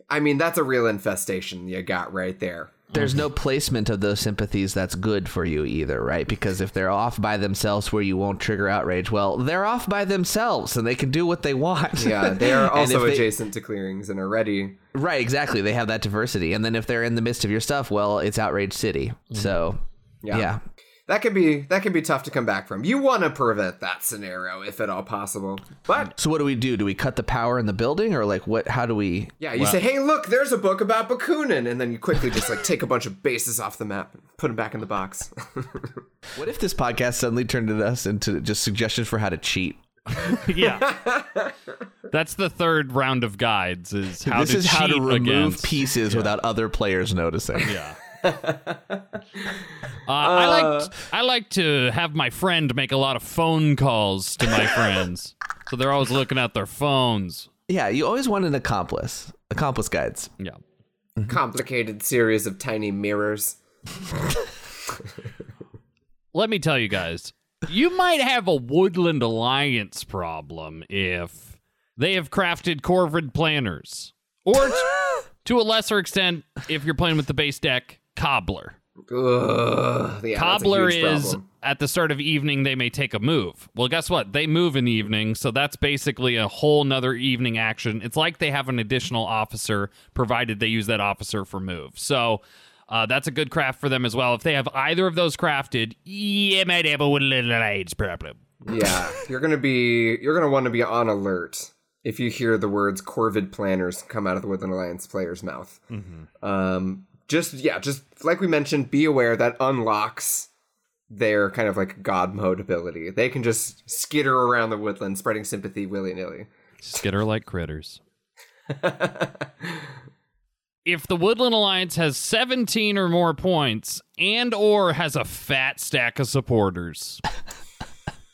I mean, that's a real infestation you got right there. There's no placement of those sympathies that's good for you either, right? Because if they're off by themselves where you won't trigger outrage, well, they're off by themselves and they can do what they want. Yeah, they are also they- adjacent to clearings and are ready. Right, exactly. They have that diversity. And then if they're in the midst of your stuff, well, it's Outrage City. So, Yeah. yeah. That could be that could be tough to come back from. You want to prevent that scenario if at all possible. But So what do we do? Do we cut the power in the building or like what how do we yeah, you say, "Hey, look, there's a book about Bakunin," and then you quickly just like take a bunch of bases off the map and put them back in the box. What if this podcast suddenly turned us into just suggestions for how to cheat? Yeah, that's the third round of guides. Is how this to is how to remove against- pieces without other players noticing. Yeah. Uh, I like I like to have my friend make a lot of phone calls to my friends, so they're always looking at their phones. Yeah, you always want an accomplice. Accomplice guides. Yeah. Complicated series of tiny mirrors. Let me tell you guys, you might have a Woodland Alliance problem if they have crafted Corvid planners, or t- to a lesser extent, if you're playing with the base deck, Cobbler. Ugh, yeah, Cobbler that's a huge is problem. at the start of evening they may take a move. Well, guess what? They move in the evening, so that's basically a whole nother evening action. It's like they have an additional officer, provided they use that officer for move. So uh, that's a good craft for them as well. If they have either of those crafted, you might have a Woodland Alliance problem. Yeah, you're gonna be you're gonna want to be on alert if you hear the words Corvid planners come out of the Woodland Alliance player's mouth. Um, just yeah, just like we mentioned, be aware that unlocks their kind of like god mode ability. They can just skitter around the woodland, spreading sympathy willy nilly. Skitter like critters. if the Woodland Alliance has 17 or more points and or has a fat stack of supporters,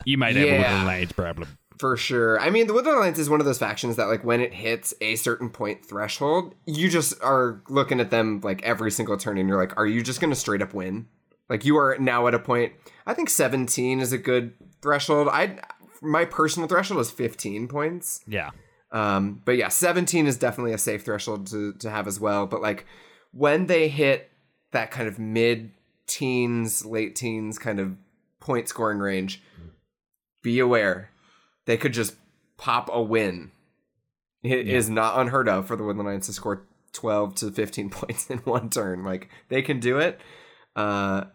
you might have a Yeah. Woodland Alliance problem. For sure. I mean, the Woodland Alliance is one of those factions that, like, when it hits a certain point threshold, you just are looking at them like every single turn, and you're like, are you just going to straight up win? Like, you are now at a point. I think 17 is a good threshold. I my personal threshold is 15 points. Yeah. Um, but yeah, 17 is definitely a safe threshold to to have as well. But like, when they hit that kind of mid teens, late teens kind of point scoring range, be aware they could just pop a win. It is not unheard of for the Woodland Knights to score 12 to 15 points in one turn. Like they can do it. Uh,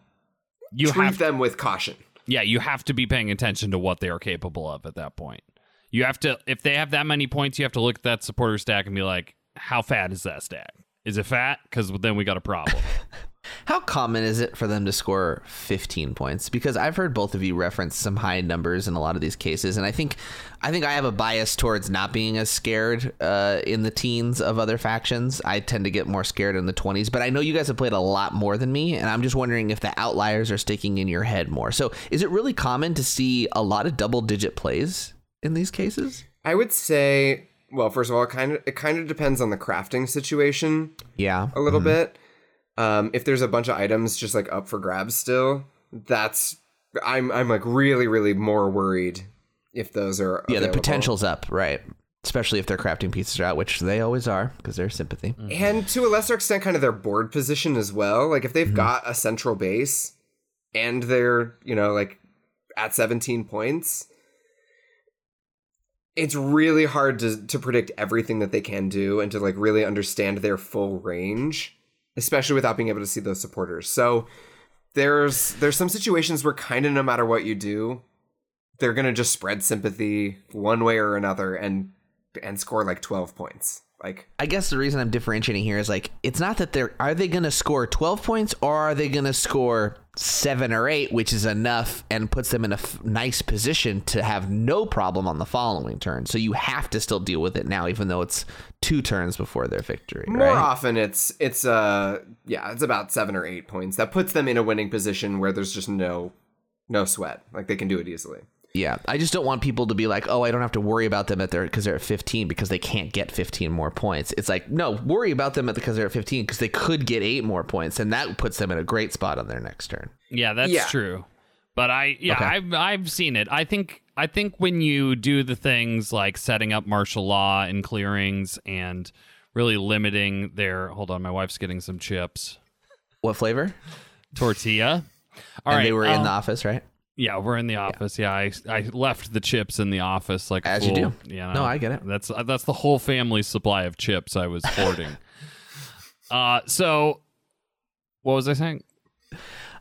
you treat have them with caution. yeah, you have to be paying attention to what they are capable of at that point. You have to if they have that many points, you have to look at that supporter stack and be like, how fat is that stack? Is it fat? Because then we got a problem. How common is it for them to score 15 points? Because I've heard both of you reference some high numbers in a lot of these cases, and I think, I think I have a bias towards not being as scared uh, in the teens of other factions. I tend to get more scared in the 20s, but I know you guys have played a lot more than me, and I'm just wondering if the outliers are sticking in your head more. So, is it really common to see a lot of double-digit plays in these cases? I would say, well, first of all, it kind of it kind of depends on the crafting situation Yeah, a little bit. Um, if there's a bunch of items just like up for grabs still, that's I'm I'm like really really more worried if those are yeah. The potential's up, right? Especially if their crafting pieces are out, which they always are because they're sympathy. and to a lesser extent kind of their board position as well. Like if they've Mm-hmm. got a central base and they're you know like at 17 points. It's really hard to, to predict everything that they can do and to like really understand their full range, especially without being able to see those supporters. So there's there's some situations where kind of no matter what you do, they're gonna just spread sympathy one way or another and and score like 12 points. Like I guess the reason I'm differentiating here is like it's not that they're are they going to score 12 points or are they going to score 7 or 8 which is enough and puts them in a f- nice position to have no problem on the following turn. So you have to still deal with it now even though it's two turns before their victory, more right? often it's it's uh yeah, it's about 7 or 8 points. That puts them in a winning position where there's just no no sweat. Like they can do it easily. Yeah, I just don't want people to be like, "Oh, I don't have to worry about them at their because they're at 15 because they can't get 15 more points." It's like, no, worry about them at because they're at 15 because they could get eight more points, and that puts them in a great spot on their next turn. Yeah, that's Yeah. true. But I yeah, Okay. I've I've seen it. I think I think when you do the things like setting up martial law and clearings and really limiting their hold on, my wife's getting some chips. What flavor? Tortilla. All and right, they were in um, the office, right? Yeah, we're in the office. Yeah, I I left the chips in the office like As you do. You know? No, I get it. That's that's the whole family's supply of chips I was hoarding. uh, so what was I saying?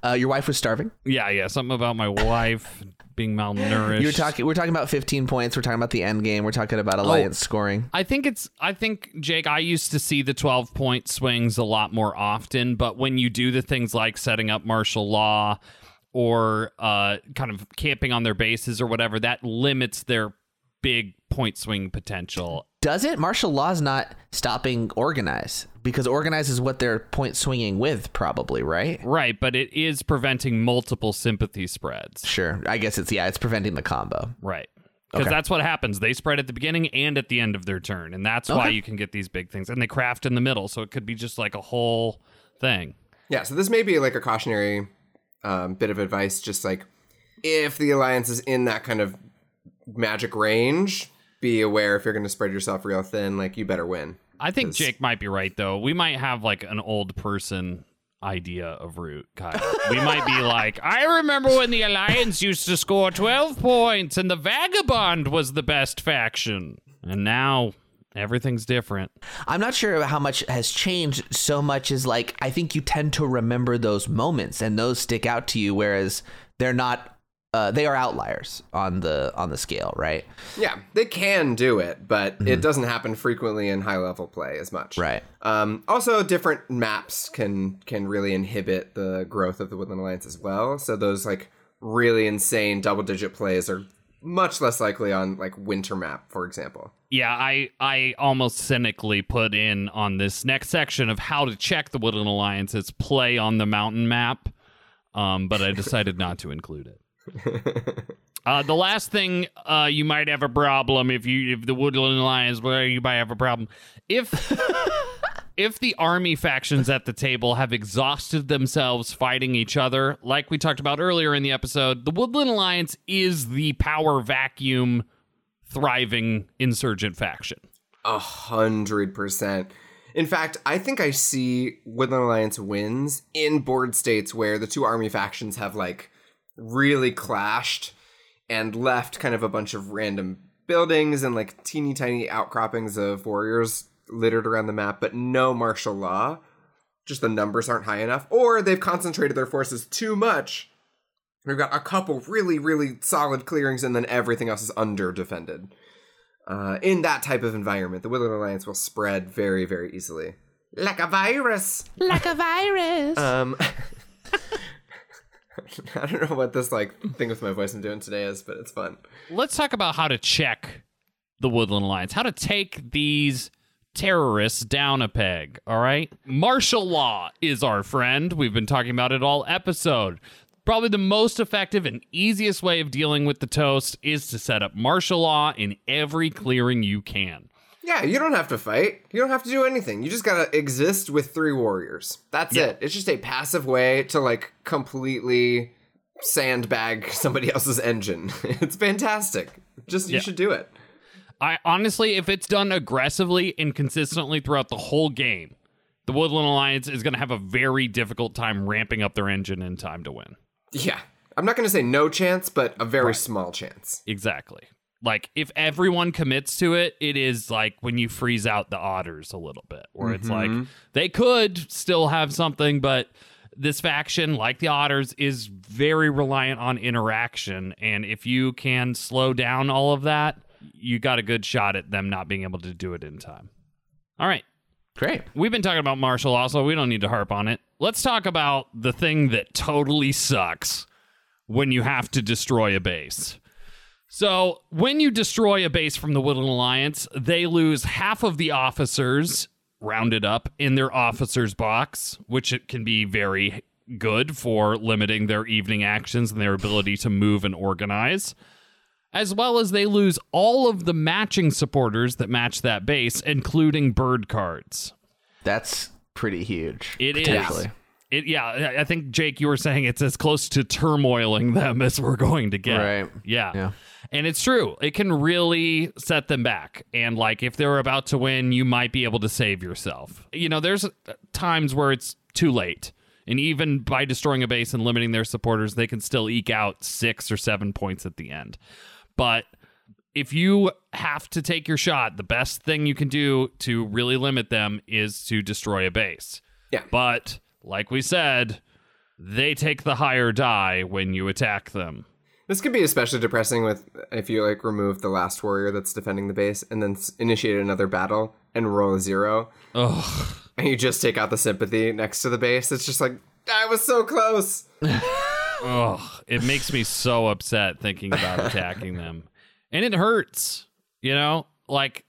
Uh, your wife was starving. Yeah, yeah, something about my wife being malnourished. You were talking. We're talking about 15 points. We're talking about the end game. We're talking about alliance scoring. I think it's I think Jake I used to see the 12 point swings a lot more often but when you do the things like setting up martial law or uh kind of camping on their bases or whatever that limits their big point swing potential. Does it? Martial law's not stopping organize because organize is what they're point swinging with, probably, right? Right, but it is preventing multiple sympathy spreads. Sure. I guess it's yeah. It's preventing the combo. Right. Because Okay. that's what happens. They spread at the beginning and at the end of their turn. And that's why you can get these big things. And they craft in the middle. So it could be just like a whole thing. Yeah, so this may be like a cautionary um, bit of advice, just like if the alliance is in that kind of magic range, be aware if you're going to spread yourself real thin, like you better win. I think 'Cause- Jake might be right though. We might have like an old person idea of root, Kyle. we might be like, I remember when the Alliance used to score 12 points and the Vagabond was the best faction. And now everything's different. I'm not sure how much has changed so much as like I think you tend to remember those moments and those stick out to you, whereas they're not. Uh, they are outliers on the on the scale, right? Yeah, they can do it, but it doesn't happen frequently in high level play as much. Right. Um, also, different maps can can really inhibit the growth of the Woodland Alliance as well. So those like really insane double digit plays are much less likely on like winter map, for example. Yeah, I I almost cynically put in on this next section of how to check the Woodland Alliance. It's play on the mountain map, um, but I decided not to include it. Uh, the last thing uh, you might have a problem if you if the Woodland Alliance, where you might have a problem if if the army factions at the table have exhausted themselves fighting each other, like we talked about earlier in the episode. The Woodland Alliance is the power vacuum thriving insurgent faction. A hundred percent. In fact, I think I see Woodland Alliance wins in board states where the two army factions have like really clashed and left kind of a bunch of random buildings and like teeny tiny outcroppings of warriors littered around the map, but no martial law. Just the numbers aren't high enough, or they've concentrated their forces too much We've got a couple really, really solid clearings, and then everything else is under defended. Uh, in that type of environment, the Woodland Alliance will spread very, very easily. Like a virus. Like a virus. Um, I don't know what this like thing with my voice I'm doing today is, but it's fun. Let's talk about how to check the Woodland Alliance, how to take these terrorists down a peg, all right? Martial law is our friend. We've been talking about it all episode. Probably the most effective and easiest way of dealing with the toast is to set up martial law in every clearing you can. Yeah, you don't have to fight. You don't have to do anything. You just gotta exist with three warriors. That's Yeah. it. It's just a passive way to like completely sandbag somebody else's engine. It's fantastic. Just you Yeah. should do it. I honestly, if it's done aggressively and consistently throughout the whole game, the Woodland Alliance is going to have a very difficult time ramping up their engine in time to win. Yeah. I'm not gonna say no chance, but a very small chance. Exactly. Like if everyone commits to it, it is like when you freeze out the otters a little bit, where it's like mm-hmm. they could still have something, but this faction, like the otters, is very reliant on interaction. And if you can slow down all of that, you got a good shot at them not being able to do it in time. All right. Great. We've been talking about martial law, so we don't need to harp on it. Let's talk about the thing that totally sucks when you have to destroy a base. So, when you destroy a base from the Woodland Alliance, they lose half of the officers rounded up in their officers box, which it can be very good for limiting their evening actions and their ability to move and organize. As well as they lose all of the matching supporters that match that base, including bird cards. That's pretty huge. It is. It yeah, I- think Jake, you were saying it's as close to turmoiling them as we're going to get. Right. Yeah. Yeah. And it's true. It can really set them back. And like if they're about to win, you might be able to save yourself. You know, there's uh, times where it's too late. And even by destroying a base and limiting their supporters, they can still eke out 6 or 7 points at the end. But if you have to take your shot, the best thing you can do to really limit them is to destroy a base. Yeah. But like we said, they take the higher die when you attack them. This could be especially depressing with if you like remove the last warrior that's defending the base and then s- initiate another battle and roll a zero Ugh. and you just take out the sympathy next to the base. It's just like I was so close. Ugh. It makes me so upset thinking about attacking them. And it hurts. You know? Like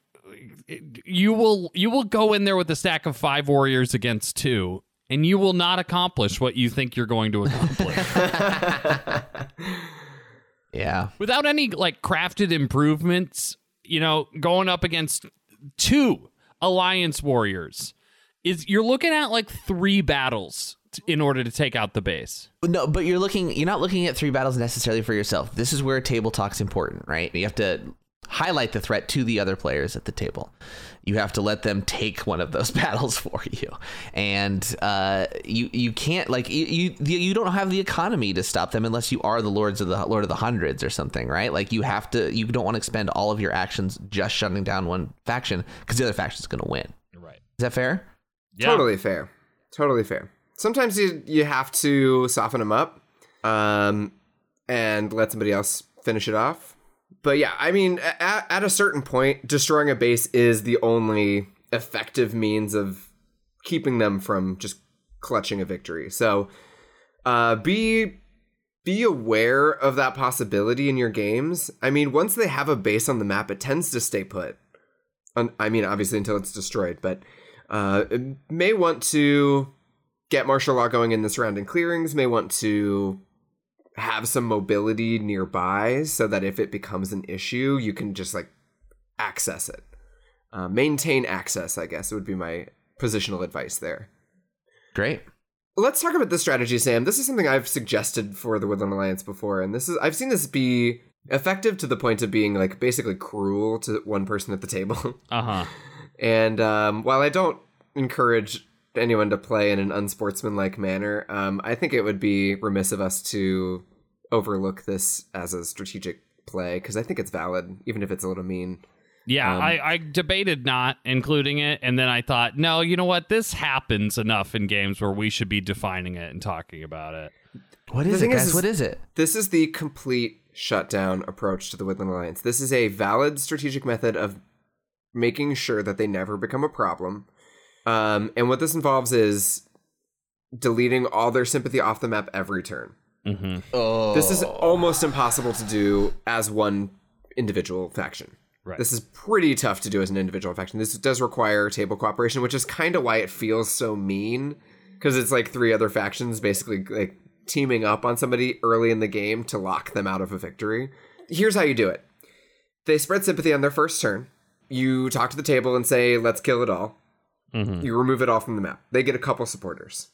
it- you will you will go in there with a stack of 5 warriors against 2 and you will not accomplish what you think you're going to accomplish. Yeah. without any like crafted improvements, you know, going up against two alliance warriors is you're looking at like three battles t- in order to take out the base. No, but you're looking. You're not looking at three battles necessarily for yourself. This is where table talk's important, right? You have to highlight the threat to the other players at the table. You have to let them take one of those battles for you, and uh, you you can't like you, you you don't have the economy to stop them unless you are the lords of the Lord of the Hundreds or something, right? Like you have to. You don't want to expend all of your actions just shutting down one faction because the other faction is going to win. Right. Is that fair? Yeah. Totally fair. Totally fair. Sometimes you you have to soften them up, um, and let somebody else finish it off. But yeah, I mean, at, at a certain point, destroying a base is the only effective means of keeping them from just clutching a victory. So, uh, be be aware of that possibility in your games. I mean, once they have a base on the map, it tends to stay put. I mean, obviously until it's destroyed, but uh, may want to get martial law going in the surrounding clearings. May want to have some mobility nearby so that if it becomes an issue, you can just like access it. Uh, maintain access, I guess, would be my positional advice there. Great. Let's talk about this strategy, Sam. This is something I've suggested for the Woodland Alliance before, and this is I've seen this be effective to the point of being like basically cruel to one person at the table. Uh-huh. And um, while I don't encourage anyone to play in an unsportsmanlike manner, um, I think it would be remiss of us to overlook this as a strategic play because I think it's valid, even if it's a little mean. Yeah, Um, I, I debated not including it, and then I thought, no, you know what? This happens enough in games where we should be defining it and talking about it. What is it, guys? Is, what is it? This is the complete shutdown approach to the Woodland Alliance. This is a valid strategic method of making sure that they never become a problem. Um, and what this involves is deleting all their sympathy off the map every turn. Mm-hmm. Oh. This is almost impossible to do as one individual faction. Right. This is pretty tough to do as an individual faction. This does require table cooperation, which is kind of why it feels so mean because it's like three other factions basically like teaming up on somebody early in the game to lock them out of a victory. Here's how you do it. They spread sympathy on their first turn. You talk to the table and say, "Let's kill it all." Mm-hmm. You remove it all from the map. They get a couple supporters.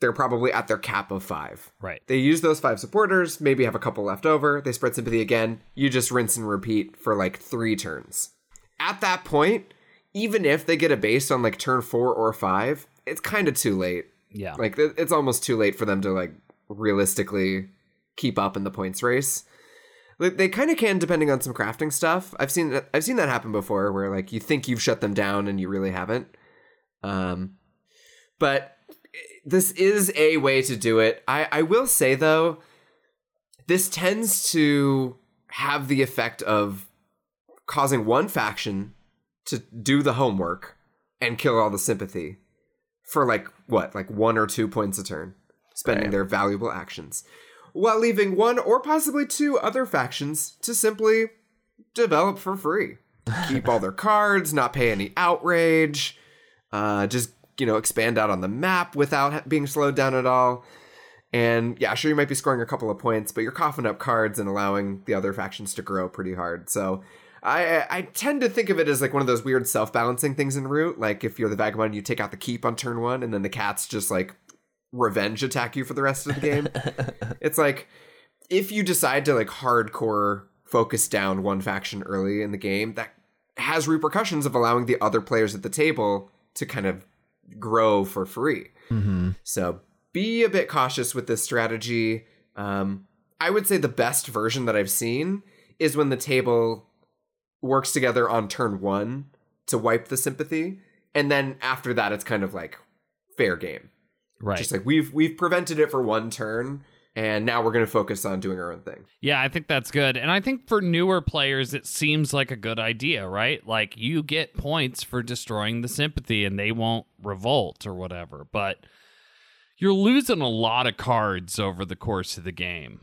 They're probably at their cap of five. Right. They use those five supporters, maybe have a couple left over. They spread sympathy again. You just rinse and repeat for like three turns. At that point, even if they get a base on like turn four or five, it's kind of too late. Yeah. Like it's almost too late for them to like realistically keep up in the points race. They kind of can depending on some crafting stuff. I've seen I've seen that happen before where like you think you've shut them down and you really haven't. Um but this is a way to do it. I I will say though this tends to have the effect of causing one faction to do the homework and kill all the sympathy for like what, like one or two points a turn, spending right. their valuable actions, while leaving one or possibly two other factions to simply develop for free. Keep all their cards, not pay any outrage, uh, just you know expand out on the map without being slowed down at all. And yeah, sure you might be scoring a couple of points, but you're coughing up cards and allowing the other factions to grow pretty hard. So I I tend to think of it as like one of those weird self balancing things in Root. Like if you're the vagabond, you take out the keep on turn one, and then the cats just like revenge attack you for the rest of the game. it's like if you decide to like hardcore focus down one faction early in the game, that has repercussions of allowing the other players at the table to kind of grow for free. Mm-hmm. So be a bit cautious with this strategy. Um, I would say the best version that I've seen is when the table works together on turn one to wipe the sympathy, and then after that, it's kind of like fair game. Right. Just like we've we've prevented it for one turn, and now we're going to focus on doing our own thing. Yeah, I think that's good. And I think for newer players, it seems like a good idea, right? Like you get points for destroying the sympathy and they won't revolt or whatever. But you're losing a lot of cards over the course of the game.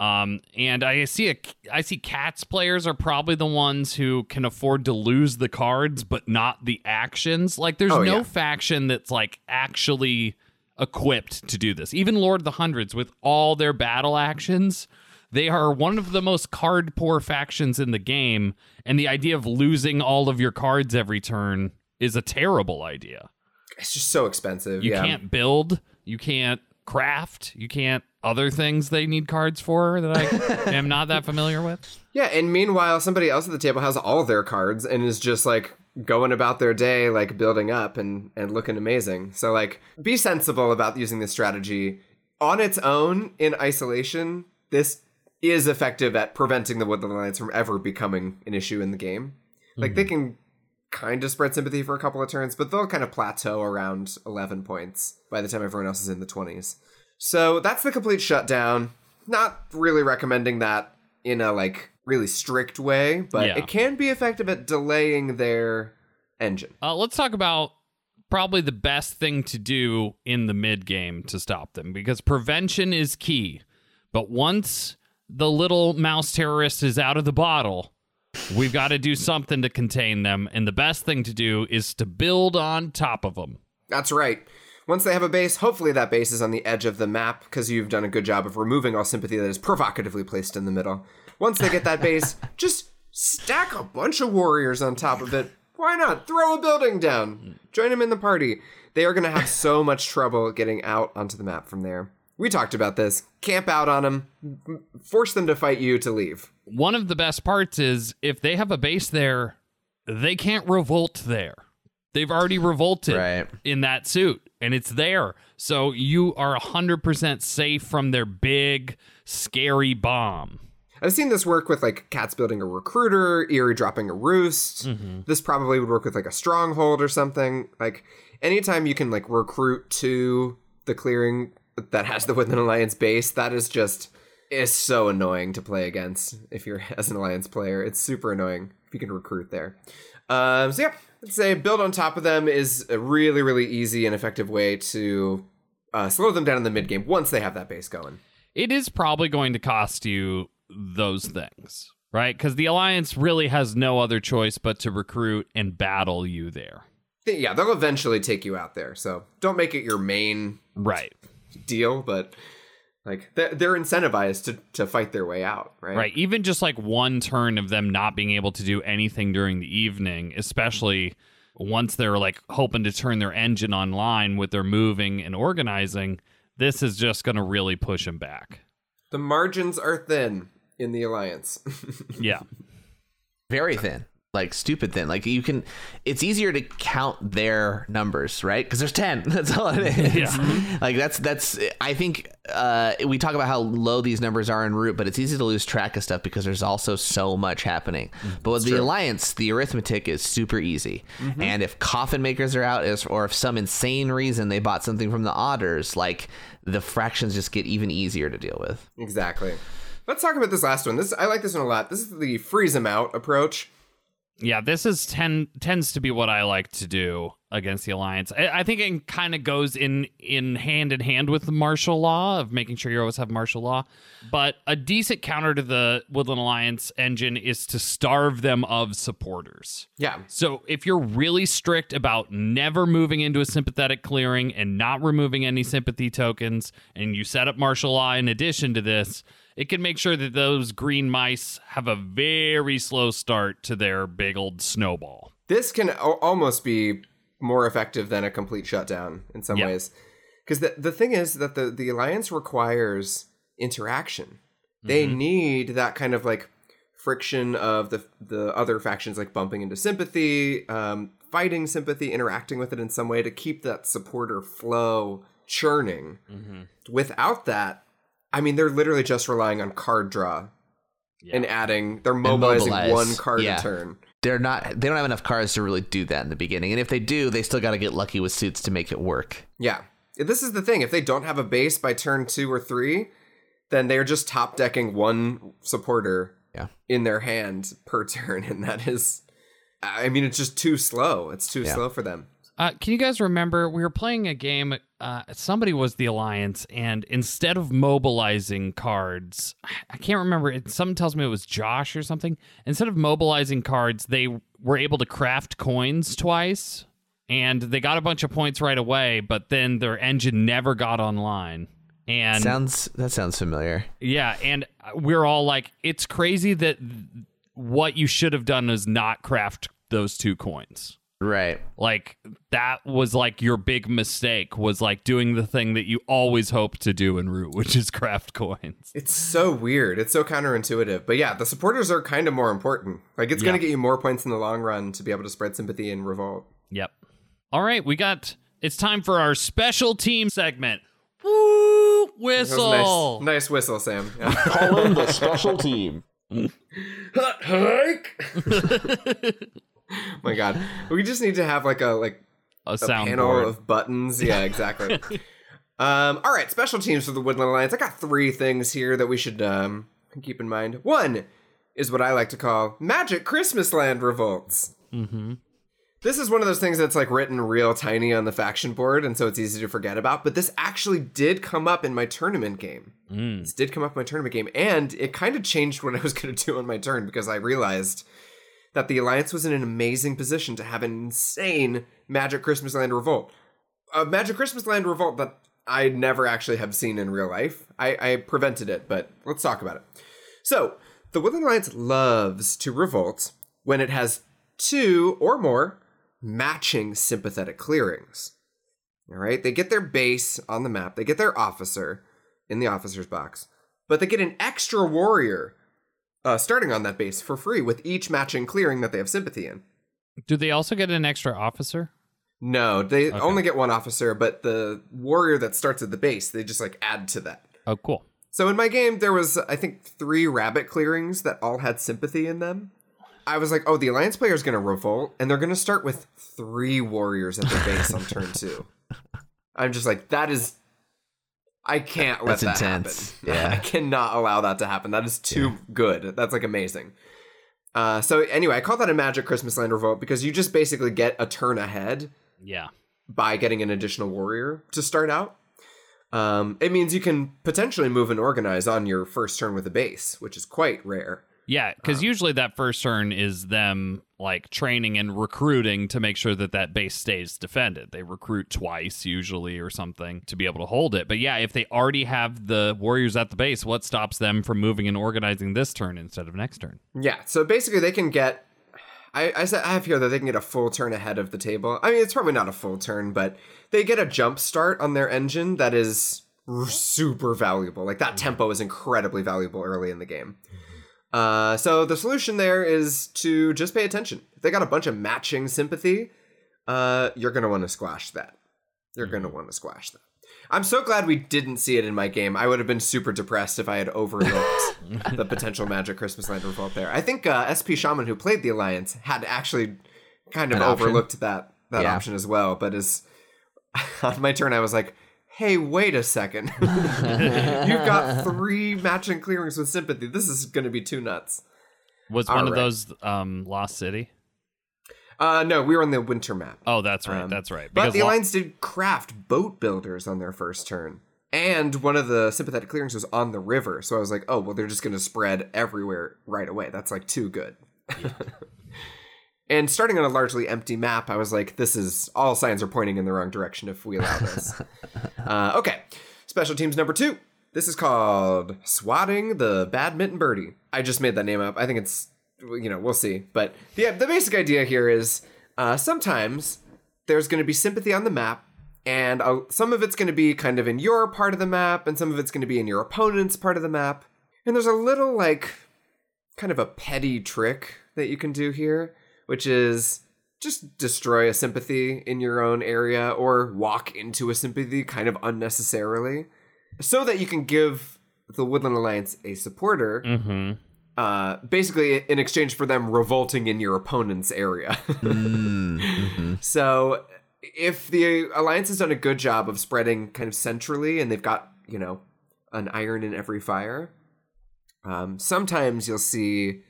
Um, and I see a, I see cats players are probably the ones who can afford to lose the cards, but not the actions. Like there's Oh, no yeah. faction that's like actually equipped to do this. Even Lord of the Hundreds, with all their battle actions, they are one of the most card poor factions in the game. And the idea of losing all of your cards every turn is a terrible idea. It's just so expensive. You yeah. can't build, you can't craft, you can't other things they need cards for that I am not that familiar with. Yeah, and meanwhile, somebody else at the table has all their cards and is just like going about their day, like building up and and looking amazing. So like, be sensible about using this strategy on its own in isolation. This is effective at preventing the Woodland Alliance from ever becoming an issue in the game. Like they hmm. can kind of spread sympathy for a couple of turns, but they'll kind of plateau around 11 points by the time everyone else is in the 20s. So that's the complete shutdown. Not really recommending that in a like really strict way, but Yeah. it can be effective at delaying their engine. Uh, let's talk about probably the best thing to do in the mid game to stop them because prevention is key. But once the little mouse terrorist is out of the bottle, we've got to do something to contain them. And the best thing to do is to build on top of them. That's right. Once they have a base, hopefully that base is on the edge of the map because you've done a good job of removing all sympathy that is provocatively placed in the middle. Once they get that base, just stack a bunch of warriors on top of it. Why not? Throw a building down. Join them in the party. They are going to have so much trouble getting out onto the map from there. We talked about this. Camp out on them. Force them to fight you to leave. One of the best parts is if they have a base there, they can't revolt there. They've already revolted Right. in that suit and it's there. So you are 100% safe from their big, scary bomb. I've seen this work with like cats building a recruiter, Eyrie dropping a roost. This probably would work with like a stronghold or something. Like anytime you can like recruit to the clearing that has the Woodland Alliance base, that is just is so annoying to play against if you're as an Alliance player. It's super annoying if you can recruit there. Um, so yeah, I'd say build on top of them is a really, really easy and effective way to uh, slow them down in the mid game once they have that base going. It is probably going to cost you those things, right? Because the Alliance really has no other choice but to recruit and battle you there. Yeah, they'll eventually take you out there. So don't make it your main right deal, but like they're, incentivized to, to fight their way out, right? Right. Even just like one turn of them not being able to do anything during the evening, especially once they're like hoping to turn their engine online with their moving and organizing, this is just going to really push them back. The margins are thin in the alliance. yeah. Very thin like stupid thin. Like you can, it's easier to count their numbers, right? Because there's ten. That's all it is. Yeah. like that's that's. I think uh, we talk about how low these numbers are in root, but it's easy to lose track of stuff because there's also so much happening. Mm, but with the true. alliance, the arithmetic is super easy. Mm-hmm. And if coffin makers are out, or if some insane reason they bought something from the otters, like the fractions just get even easier to deal with. Exactly. Let's talk about this last one. This I like this one a lot. This is the freeze them out approach yeah, this is ten tends to be what I like to do against the alliance. I, I think it kind of goes in in hand in hand with the martial law of making sure you always have martial law. But a decent counter to the Woodland Alliance engine is to starve them of supporters. Yeah. So if you're really strict about never moving into a sympathetic clearing and not removing any sympathy tokens, and you set up martial law in addition to this, it can make sure that those green mice have a very slow start to their big old snowball. This can o- almost be more effective than a complete shutdown in some yep. ways. Because the, the thing is that the, the alliance requires interaction. They mm-hmm. need that kind of like friction of the the other factions like bumping into sympathy, um, fighting sympathy, interacting with it in some way to keep that supporter flow churning. Mm-hmm. Without that, I mean, they're literally just relying on card draw yeah. and adding. They're mobilizing one card yeah. a turn. They're not. They don't have enough cards to really do that in the beginning. And if they do, they still got to get lucky with suits to make it work. Yeah, this is the thing. If they don't have a base by turn two or three, then they're just top decking one supporter yeah. in their hand per turn, and that is. I mean, it's just too slow. It's too yeah. slow for them. Uh, can you guys remember we were playing a game? Uh, somebody was the alliance, and instead of mobilizing cards, I can't remember. It, something tells me it was Josh or something. Instead of mobilizing cards, they were able to craft coins twice, and they got a bunch of points right away. But then their engine never got online. And sounds that sounds familiar. Yeah, and we're all like, it's crazy that what you should have done is not craft those two coins. Right. Like that was like your big mistake was like doing the thing that you always hope to do in Root, which is craft coins. It's so weird. It's so counterintuitive. But yeah, the supporters are kind of more important. Like it's going to get you more points in the long run to be able to spread sympathy and revolt. Yep. All right, we got it's time for our special team segment. Woo! Whistle. Nice, nice, whistle, Sam. Yeah. Call in the special team. Hot hike. my god. We just need to have like a like a, a panel board. of buttons. Yeah exactly. Um all right special teams for the woodland alliance. I got three things here that we should um keep in mind. One is what i like to call magic christmas land revolts. Mm-hmm. this is one of those things that's like written real tiny on the faction board and so it's easy to forget about but this actually did come up in my tournament game. Mm. this did come up in my tournament game and it kind of changed what i was going to do on my turn because i realized that the Alliance was in an amazing position to have an insane Magic Christmas Land revolt. A Magic Christmas Land revolt that I never actually have seen in real life. I, I prevented it, but let's talk about it. So, the Woodland Alliance loves to revolt when it has two or more matching sympathetic clearings. All right, they get their base on the map, they get their officer in the officer's box, but they get an extra warrior uh, starting on that base for free with each matching clearing that they have sympathy in. Do they also get an extra officer? No, they okay. only get one officer, but the warrior that starts at the base, they just like add to that. Oh, cool. So in my game, there was I think three rabbit clearings that all had sympathy in them. I was like, oh, the alliance player is going to revolt, and they're going to start with three warriors at the base on turn two. I'm just like, that is I can't let That's that intense. happen. Yeah. I cannot allow that to happen. That is too good. That's like amazing. Uh, so anyway, I call that a Magic Christmas Land Revolt because you just basically get a turn ahead Yeah. by getting an additional warrior to start out. Um, it means you can potentially move and organize on your first turn with a base, which is quite rare. Yeah, because uh, usually that first turn is them like training and recruiting to make sure that that base stays defended. They recruit twice usually or something to be able to hold it. But yeah, if they already have the warriors at the base, what stops them from moving and organizing this turn instead of next turn? Yeah, so basically they can get. I, I said I have here that they can get a full turn ahead of the table. I mean, it's probably not a full turn, but they get a jump start on their engine that is r- super valuable. Like that tempo is incredibly valuable early in the game. Uh, so the solution there is to just pay attention. If they got a bunch of matching sympathy, uh, you're gonna want to squash that. You're gonna want to squash that. I'm so glad we didn't see it in my game. I would have been super depressed if I had overlooked the potential Magic Christmas Land revolt there. I think uh, SP Shaman, who played the Alliance, had actually kind of An option? overlooked that that Yeah. option as well. But as on my turn, I was like, "Hey, wait a second! You've got three matching clearings with sympathy. This is going to be too nuts." Was one of those um, Lost City? Uh, no, we were on the winter map. Oh, that's right. Um, that's right. But the Lo- Alliance did craft boat builders on their first turn. And one of the sympathetic clearings was on the river. So I was like, oh, well, they're just going to spread everywhere right away. That's like too good. and starting on a largely empty map, I was like, this is all signs are pointing in the wrong direction if we allow this. uh, okay. Special teams number two. This is called Swatting the Badminton Birdie. I just made that name up. I think it's, you know, we'll see. But the, the basic idea here is uh, sometimes there's going to be sympathy on the map, and uh, some of it's going to be kind of in your part of the map, and some of it's going to be in your opponent's part of the map. And there's a little, like, kind of a petty trick that you can do here, which is just destroy a sympathy in your own area or walk into a sympathy kind of unnecessarily so that you can give the Woodland Alliance a supporter, Mhm. uh, basically in exchange for them revolting in your opponent's area. So if the Alliance has done a good job of spreading kind of centrally and they've got, you know, an iron in every fire, um, sometimes you'll see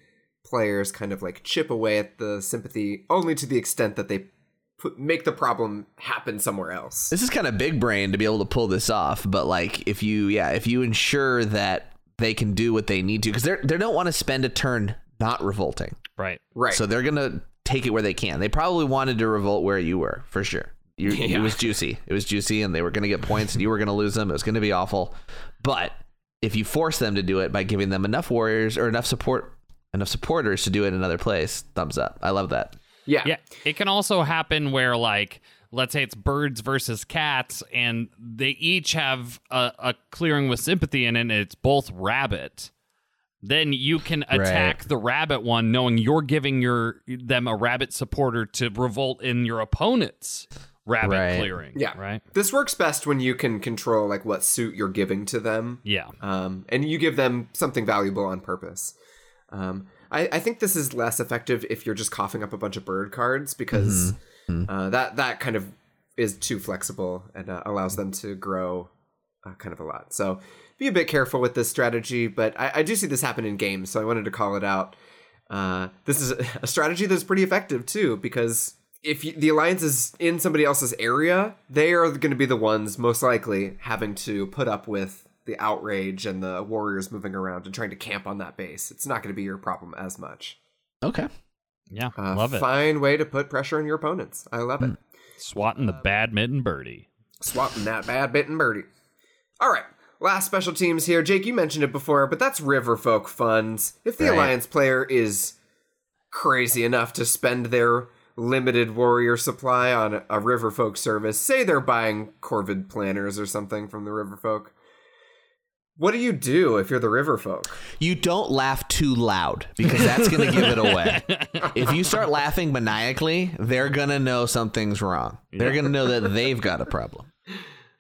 players kind of like chip away at the sympathy only to the extent that they put, make the problem happen somewhere else. This is kind of big brain to be able to pull this off, but like if you yeah, if you ensure that they can do what they need to because they they don't want to spend a turn not revolting. Right. Right. So they're going to take it where they can. They probably wanted to revolt where you were, for sure. You, It was juicy. It was juicy and they were going to get points and you were going to lose them. It was going to be awful. But if you force them to do it by giving them enough warriors or enough support enough supporters to do it in another place, thumbs up. I love that. yeah. Yeah, it can also happen where like let's say it's birds versus cats and they each have a, a clearing with sympathy in it and it's both rabbit. Then you can attack the rabbit one knowing you're giving your them a rabbit supporter to revolt in your opponent's rabbit Right. clearing. Yeah. Right? This works best when you can control like what suit you're giving to them. Yeah. um, and you give them something valuable on purpose. Um, I, I think this is less effective if you're just coughing up a bunch of bird cards because Uh, that that kind of is too flexible and uh, allows them to grow uh, kind of a lot. So be a bit careful with this strategy, but I, I do see this happen in games, so I wanted to call it out. Uh, this is a strategy that's pretty effective too because if you, the alliance is in somebody else's area, they are going to be the ones most likely having to put up with the outrage and the warriors moving around and trying to camp on that base. It's not going to be your problem as much. Okay. Yeah. Uh, Love it. Fine way to put pressure on your opponents. I love it. Swatting the badminton birdie. Swatting that bad bitten birdie. All right. Last special teams here. Jake, you mentioned it before, but that's Riverfolk funds. If the Right. Alliance player is crazy enough to spend their limited warrior supply on a, a Riverfolk service, say they're buying Corvid planners or something from the Riverfolk, what do you do if you're the river folk? You don't laugh too loud because that's going to give it away. If you start laughing maniacally, they're going to know something's wrong. They're going to know that they've got a problem.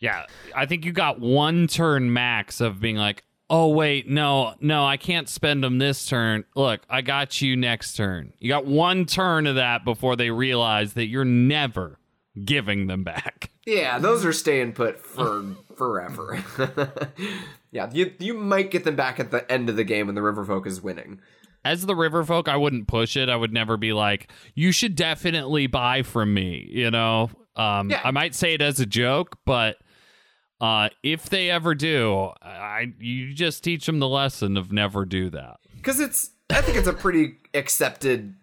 Yeah, I think you got one turn max of being like, oh wait, no, no, I can't spend them this turn. Look, I got you next turn. You got one turn of that before they realize that you're never giving them back. Yeah, those are staying put for forever. yeah, you you might get them back at the end of the game when the river folk is winning. As the river folk, I wouldn't push it. I would never be like, you should definitely buy from me. You know, um, Yeah. I might say it as a joke, but uh, if they ever do, I you just teach them the lesson of never do that. Because it's, I think it's a pretty accepted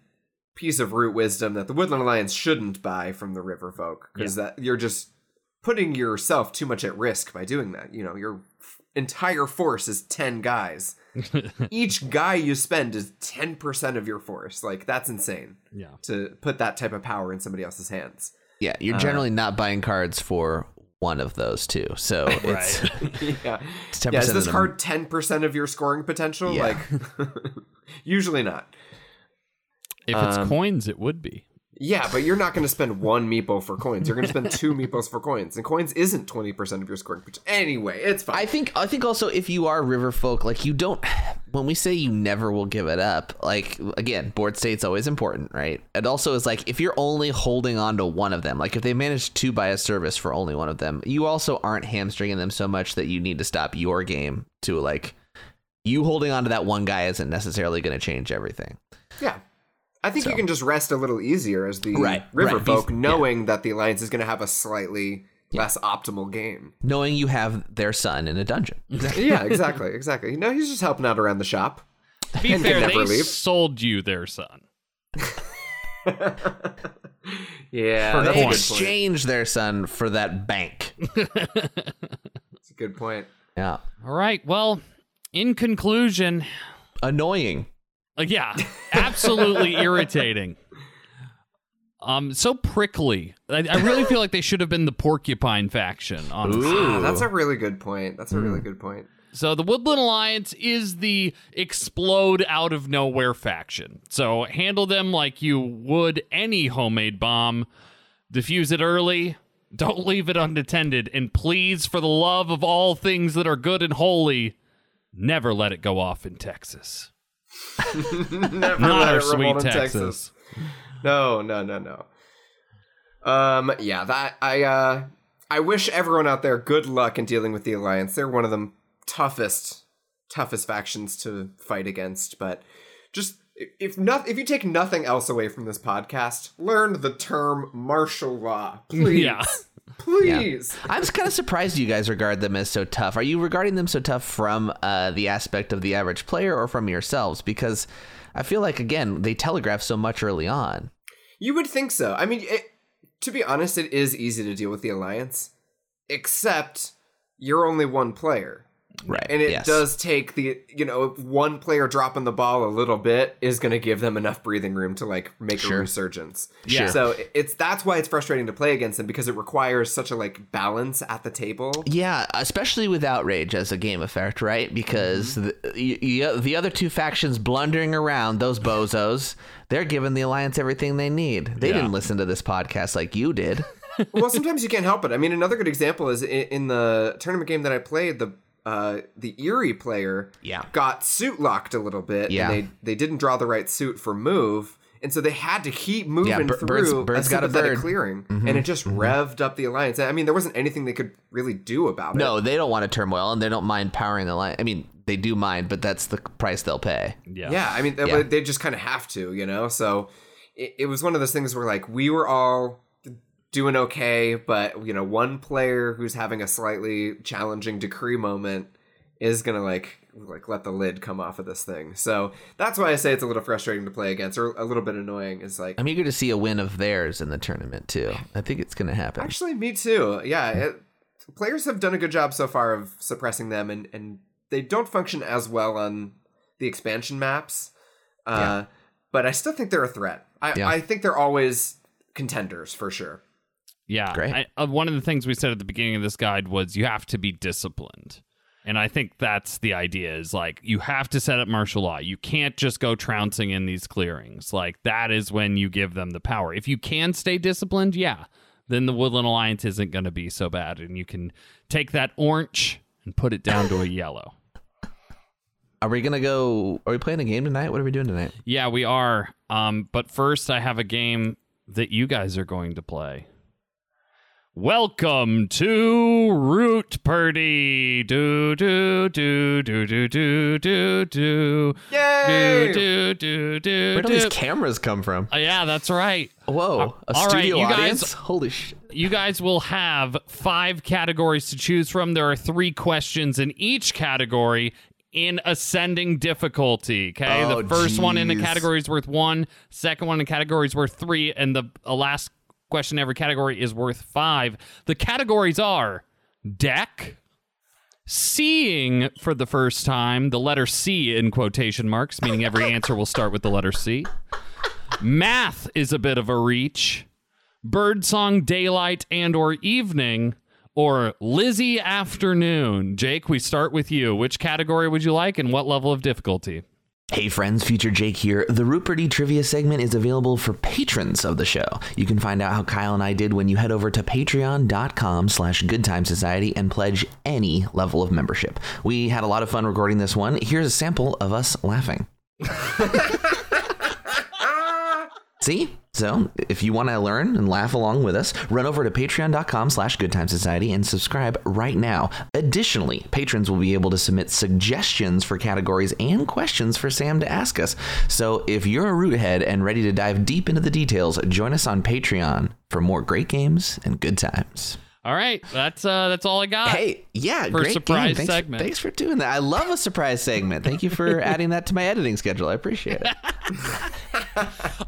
piece of root wisdom that the Woodland Alliance shouldn't buy from the River Folk because that you're just putting yourself too much at risk by doing that. You know, your f- entire force is ten guys. Each guy you spend is ten percent of your force. Like that's insane Yeah. to put that type of power in somebody else's hands. Yeah, Uh, you're generally not buying cards for one of those two. So it's yeah. It's 10% yeah, is this card 10% of your scoring potential? Yeah. Like, usually not. If it's Um, coins, it would be. Yeah, but you're not going to spend one meeple for coins. You're going to spend two meeples for coins, and coins isn't 20% of your scoring potential. Anyway, it's fine. I think I think also if you are river folk, like you don't when we say you never will give it up, like again, board state's always important, right? It also is like if you're only holding on to one of them, like if they manage to buy a service for only one of them, you also aren't hamstringing them so much that you need to stop your game to like you holding on to that one guy isn't necessarily going to change everything. yeah. I think you can just rest a little easier as the Right, river right. folk, Be- yeah. knowing that the alliance is going to have a slightly less optimal game. Knowing you have their son in a dungeon. yeah, exactly, exactly. No, he's just helping out around the shop. To be And fair, never they leave. sold you their son. Yeah, For that's a coins. good point. Exchange their son for that bank. That's a good point. Yeah. All right. Well, in conclusion, Annoying. Like, yeah, absolutely irritating. Um, so prickly. I, I really feel like they should have been the porcupine faction. Honestly. Ah, that's a really good point. That's a really good point. So the Woodland Alliance is the explode out of nowhere faction. So handle them like you would any homemade bomb. Diffuse it early. Don't leave it unattended. And please, for the love of all things that are good and holy, never let it go off in Texas. Never Not our sweet in Texas. No, no, no, no. Um, yeah, that I uh I wish everyone out there good luck in dealing with the Alliance. They're one of the toughest toughest factions to fight against, but just if not if you take nothing else away from this podcast, learn the term martial law. Please. Yeah. Please. I'm kind of surprised you guys regard them as so tough. Are you regarding them so tough from uh, the aspect of the average player or from yourselves? Because I feel like, again, they telegraph so much early on. You would think so. I mean, it, to be honest, it is easy to deal with the Alliance, except you're only one player. Right. And it yes. does take the, you know, one player dropping the ball a little bit is going to give them enough breathing room to like make a resurgence. Yeah. So it's that's why it's frustrating to play against them because it requires such a like balance at the table. Yeah, especially with Outrage as a game effect, right? Because mm-hmm. the, y- y- the other two factions blundering around, those bozos, they're giving the Alliance everything they need. They Yeah. didn't listen to this podcast like you did. well, sometimes you can't help it. I mean, another good example is in, in the tournament game that I played, the uh, the Eyrie player Yeah. got suit locked a little bit. Yeah. And they they didn't draw the right suit for move. And so they had to keep moving Yeah, bir- through birds- a birds got a sympathetic bird. clearing, and it just revved up the alliance. I mean, there wasn't anything they could really do about it. No, they don't want a turmoil and they don't mind powering the line. I mean, they do mind, but that's the price they'll pay. Yeah. Yeah, I mean, they, Yeah. they just kind of have to, you know. So it, it was one of those things where like we were all doing okay, but you know, one player who's having a slightly challenging decree moment is gonna like like let the lid come off of this thing. So that's why I say it's a little frustrating to play against, or a little bit annoying. Is like I'm eager to see a win of theirs in the tournament too. I think it's going to happen. actually me too. Yeah, it, players have done a good job so far of suppressing them, and and they don't function as well on the expansion maps. Uh, Yeah. But I still think they're a threat. I, Yeah. I think they're always contenders for sure. Yeah. Great. I, uh, one of the things we said at the beginning of this guide was you have to be disciplined. And I think that's the idea is like you have to set up martial law. You can't just go trouncing in these clearings. Like that is when you give them the power. If you can stay disciplined, yeah, then the Woodland Alliance isn't going to be so bad. And you can take that orange and put it down to a yellow. Are we going to go? Are we playing a game tonight? What are we doing tonight? Yeah, we are. Um, but first, I have a game that you guys are going to play. Welcome to Root Purdy. Do do do do do do do do. Yay! Do do do do. Where do do. these cameras come from? Uh, yeah, that's right. Whoa, a all right, studio you guys- audience. Holy shit. You guys will have five categories to choose from. There are three questions in each category in ascending difficulty. Okay. Oh, the first one in the category is worth one, second one in the category is worth three, and the uh, last question in every category is worth five. The categories are deck, seeing for the first time, the letter C in quotation marks, meaning every answer will start with the letter C. Math is a bit of a reach. Birdsong Daylight and or Evening or Lizzie Afternoon. Jake, we start with you. Which category would you like and what level of difficulty? Hey friends, Future Jake here. The Ruperty trivia segment is available for patrons of the show. You can find out how Kyle and I did when you head over to patreon.com slash goodtimesociety and pledge any level of membership. We had a lot of fun recording this one. Here's a sample of us laughing. See? So, if you want to learn and laugh along with us, run over to patreon.com slash goodtimesociety and subscribe right now. Additionally, patrons will be able to submit suggestions for categories and questions for Sam to ask us. So, if you're a root head and ready to dive deep into the details, join us on Patreon for more great games and good times. All right, that's uh that's all I got. Hey, yeah, For great surprise game. Thanks, segment. Thanks for doing that. I love a surprise segment. Thank you for adding that to my editing schedule. I appreciate it.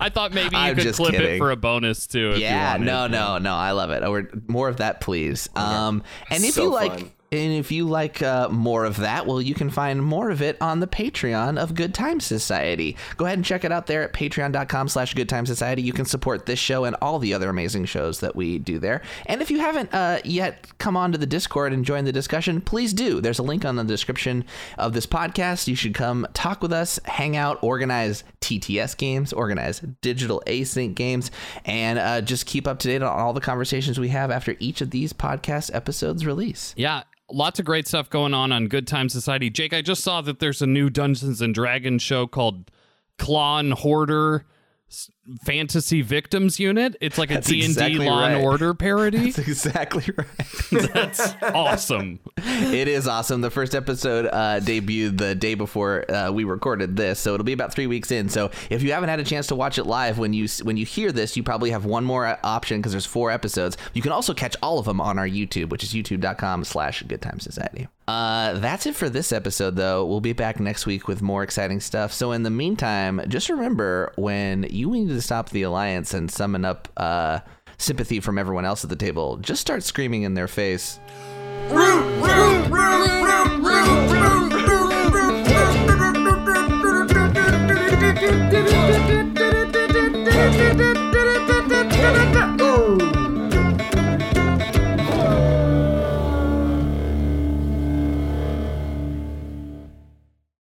I thought maybe you I'm could just clip it for a bonus too. If yeah, you no, no, no. I love it. We're, more of that, please. Um, and if So you like, fun. And if you like uh, more of that, well, you can find more of it on the Patreon of Good Time Society. Go ahead and check it out there at patreon.com/slash Good Time Society. You can support this show and all the other amazing shows that we do there. And if you haven't uh, yet come on to the Discord and join the discussion, please do. There's a link on the description of this podcast. You should come talk with us, hang out, organize TTS games, organize digital async games, and uh, just keep up to date on all the conversations we have after each of these podcast episodes release. Yeah, lots of great stuff going on on Good Time Society. Jake, I just saw that there's a new Dungeons and Dragons show called Claw and Hoarder Fantasy Victims Unit. It's like a That's D&D exactly Law and. Order parody. That's exactly right. That's awesome. it is awesome. The first episode uh, debuted the day before uh, we recorded this, so it'll be about three weeks in. So if you haven't had a chance to watch it live, when you when you hear this, you probably have one more uh, option because there's four episodes. You can also catch all of them on our YouTube, which is youtube.com/slash Good Time Society. Uh, that's it for this episode, though. We'll be back next week with more exciting stuff. So in the meantime, just remember when you need to stop the alliance and summon up uh, sympathy from everyone else at the table, just start screaming in their face. Root, root, root,